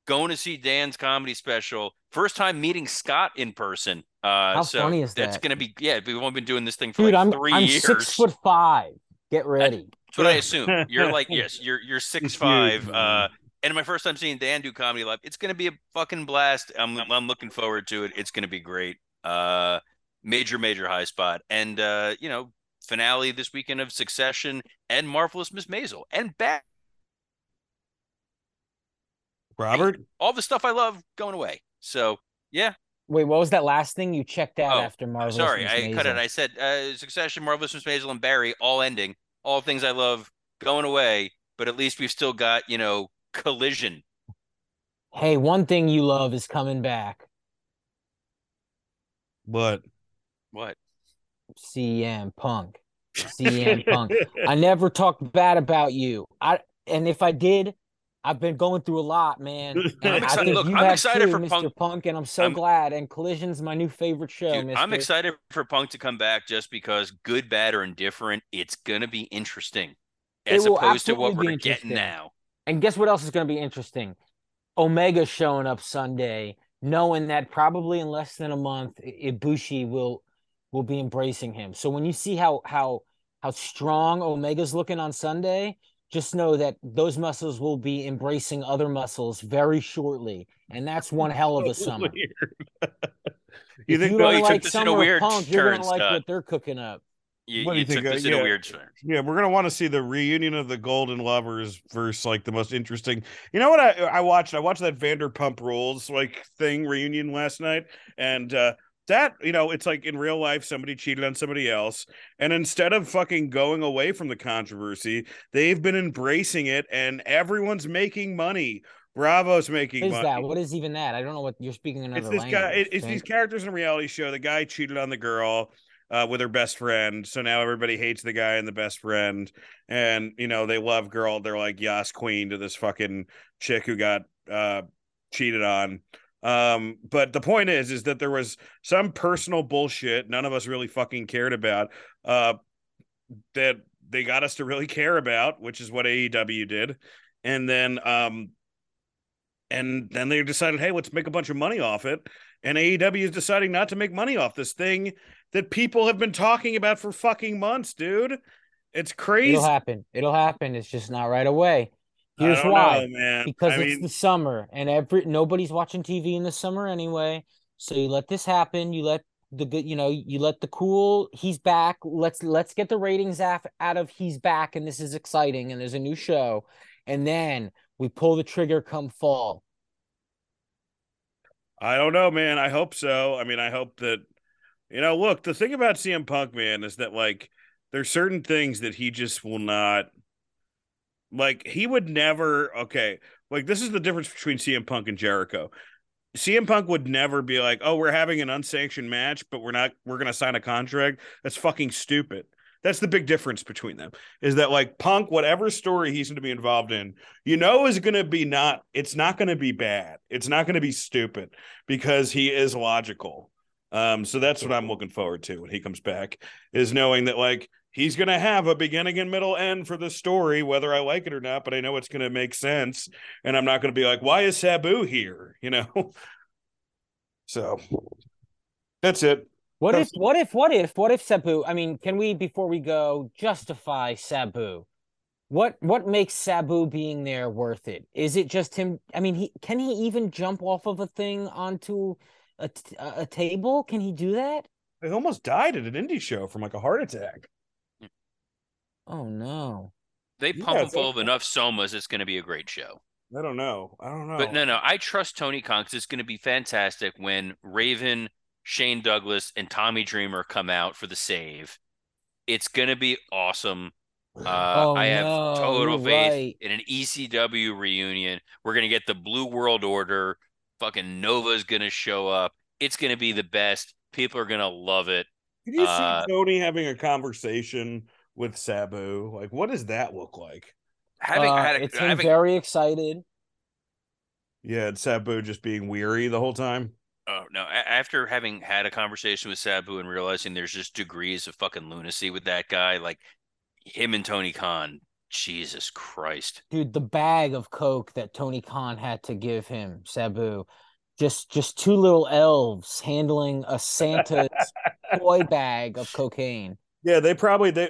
going to see Dan's comedy special. First time meeting Scott in person. Uh, How so funny is That's that? going to be yeah. We've only been doing this thing for Dude, like I'm 3 I'm years. six foot five. Get ready. That's what I assume. You're like yes, you're you're six five. Uh, and my first time seeing Dan do comedy live. It's going to be a fucking blast. I'm I'm looking forward to it. It's going to be great. Uh, major major high spot, and uh, you know finale this weekend of Succession and Marvelous Miss Maisel and back Robert. all the stuff I love going away. So yeah, Wait, what was that last thing you checked out Oh, after Marvel? sorry, I cut it. I said uh, Succession, Marvelous Miss Maisel, and Barry all ending. All things I love going away, but at least we've still got you know Collision. Hey, one thing you love is coming back. What? What? CM Punk. CM Punk. I never talked bad about you. I and if I did, I've been going through a lot, man. And I'm excited- look, I'm excited too, for Mr. Punk. Punk. and I'm so I'm- glad. And Collision's my new favorite show, Dude, I'm excited for Punk to come back just because good, bad, or indifferent, it's gonna be interesting. As opposed to what we're getting now. And guess what else is going to be interesting? Omega showing up Sunday, knowing that probably in less than a month, Ibushi will will be embracing him. So when you see how how how strong Omega's looking on Sunday, just know that those muscles will be embracing other muscles very shortly, and that's one hell of a summer. you if think? you Well, don't took like this in a summer weird punk, you're gonna like Scott. what they're cooking up. You, What do you you took think, uh, this in a yeah. weird turn. Yeah, we're gonna want to see the reunion of the Golden Lovers versus like the most interesting. You know what I I watched? I watched that Vanderpump Rules like thing reunion last night, and uh that you know it's like in real life somebody cheated on somebody else, and instead of fucking going away from the controversy, they've been embracing it, and everyone's making money. Bravo's making Is money. that what is even that? I don't know what you're speaking another It's this language. guy. It, it's these characters in a reality show. The guy cheated on the girl. uh, with her best friend. So now everybody hates the guy and the best friend, and you know they love girl. They're like Yas Queen to this fucking chick who got uh, cheated on. Um, but the point is, is that there was some personal bullshit none of us really fucking cared about. Uh, that they got us to really care about, which is what AEW did, and then um, and then they decided, hey, let's make a bunch of money off it. And AEW is deciding not to make money off this thing that people have been talking about for fucking months, dude. It's crazy. It'll happen. It'll happen. It's just not right away. Here's why. know, man. because I it's mean, the summer and every nobody's watching TV in the summer anyway. So you let this happen. You let the good, you know, you let the cool. He's back. Let's let's get the ratings af- out of he's back and this is exciting and there's a new show, and then we pull the trigger come fall. I don't know, man. I hope so. I mean, I hope that you know, look, the thing about CM Punk, man, is that like there's certain things that he just will not like he would never okay, like this is the difference between CM Punk and Jericho. CM Punk would never be like, "Oh, we're having an unsanctioned match, but we're not we're going to sign a contract." That's fucking stupid. That's the big difference between them. Is that like Punk whatever story he's going to be involved in, you know is going to be not it's not going to be bad. It's not going to be stupid because he is logical. Um so that's what I'm looking forward to when he comes back is knowing that like he's going to have a beginning and middle end for the story whether I like it or not, but I know it's going to make sense and I'm not going to be like why is Sabu here, you know? so that's it. What if? What if? What if? What if Sabu? I mean, can we before we go justify Sabu? What what makes Sabu being there worth it? Is it just him? I mean, he can he even jump off of a thing onto a a table? Can he do that? He almost died at an indie show from like a heart attack. Oh no! They Yeah, pump him full okay. of enough somas. It's going to be a great show. I don't know. I don't know. But no, no, I trust Tony Khan 'cause it's going to be fantastic when Raven, Shane Douglas, and Tommy Dreamer come out for the save. It's going to be awesome. Uh, Oh, I have no, total faith right. in an ECW reunion. We're going to get the Blue World Order. Fucking Nova's going to show up. It's going to be the best. People are going to love it. Can you uh, see Tony having a conversation with Sabu? Like, what does that look like? Having Uh, had a, it's him having, very excited. Yeah, and Sabu just being weary the whole time. Oh no! A- After having had a conversation with Sabu and realizing there's just degrees of fucking lunacy with that guy, like him and Tony Khan, Jesus Christ! Dude, the bag of coke that Tony Khan had to give him, Sabu, just just two little elves handling a Santa's toy bag of cocaine. Yeah, they probably they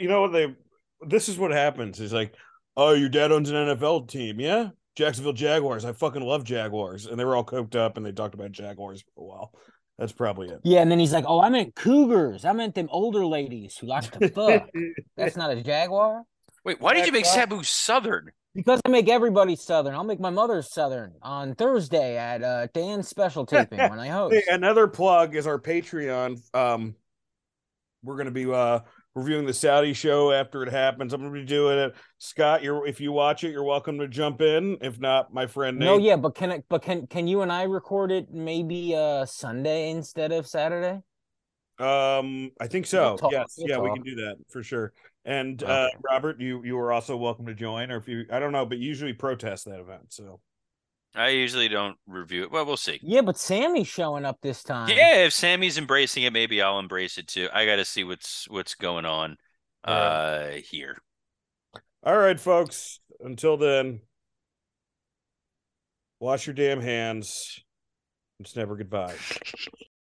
you know what they this is what happens. Is like, oh, your dad owns an NFL team, yeah? Jacksonville Jaguars. I fucking love Jaguars. And they were all coked up and they talked about Jaguars for a while. That's probably it. Yeah, and then he's like, "Oh, I meant cougars. I meant them older ladies who like to fuck. That's not a jaguar." Wait, why did you make Sabu Southern? Because I make everybody Southern. I'll make my mother Southern on Thursday at uh, Dan's special taping when I host. Hey, another plug is our Patreon. Um, we're gonna be uh reviewing the Saudi show after it happens. I'm gonna be doing it. Scott, you're if you watch it, you're welcome to jump in. If not, my friend Nate. No, yeah, but can I, but can can you and I record it maybe uh Sunday instead of Saturday? Um, I think so. We'll talk- yes, we'll yeah, we can do that for sure. And uh Robert, you you are also welcome to join, or if you I don't know, but usually protest that event. So I usually don't review it. Well, we'll see. Yeah, but Sami's showing up this time. Yeah, if Sami's embracing it, maybe I'll embrace it too. I got to see what's what's going on uh here. all right, folks. Until then, wash your damn hands. It's never goodbye.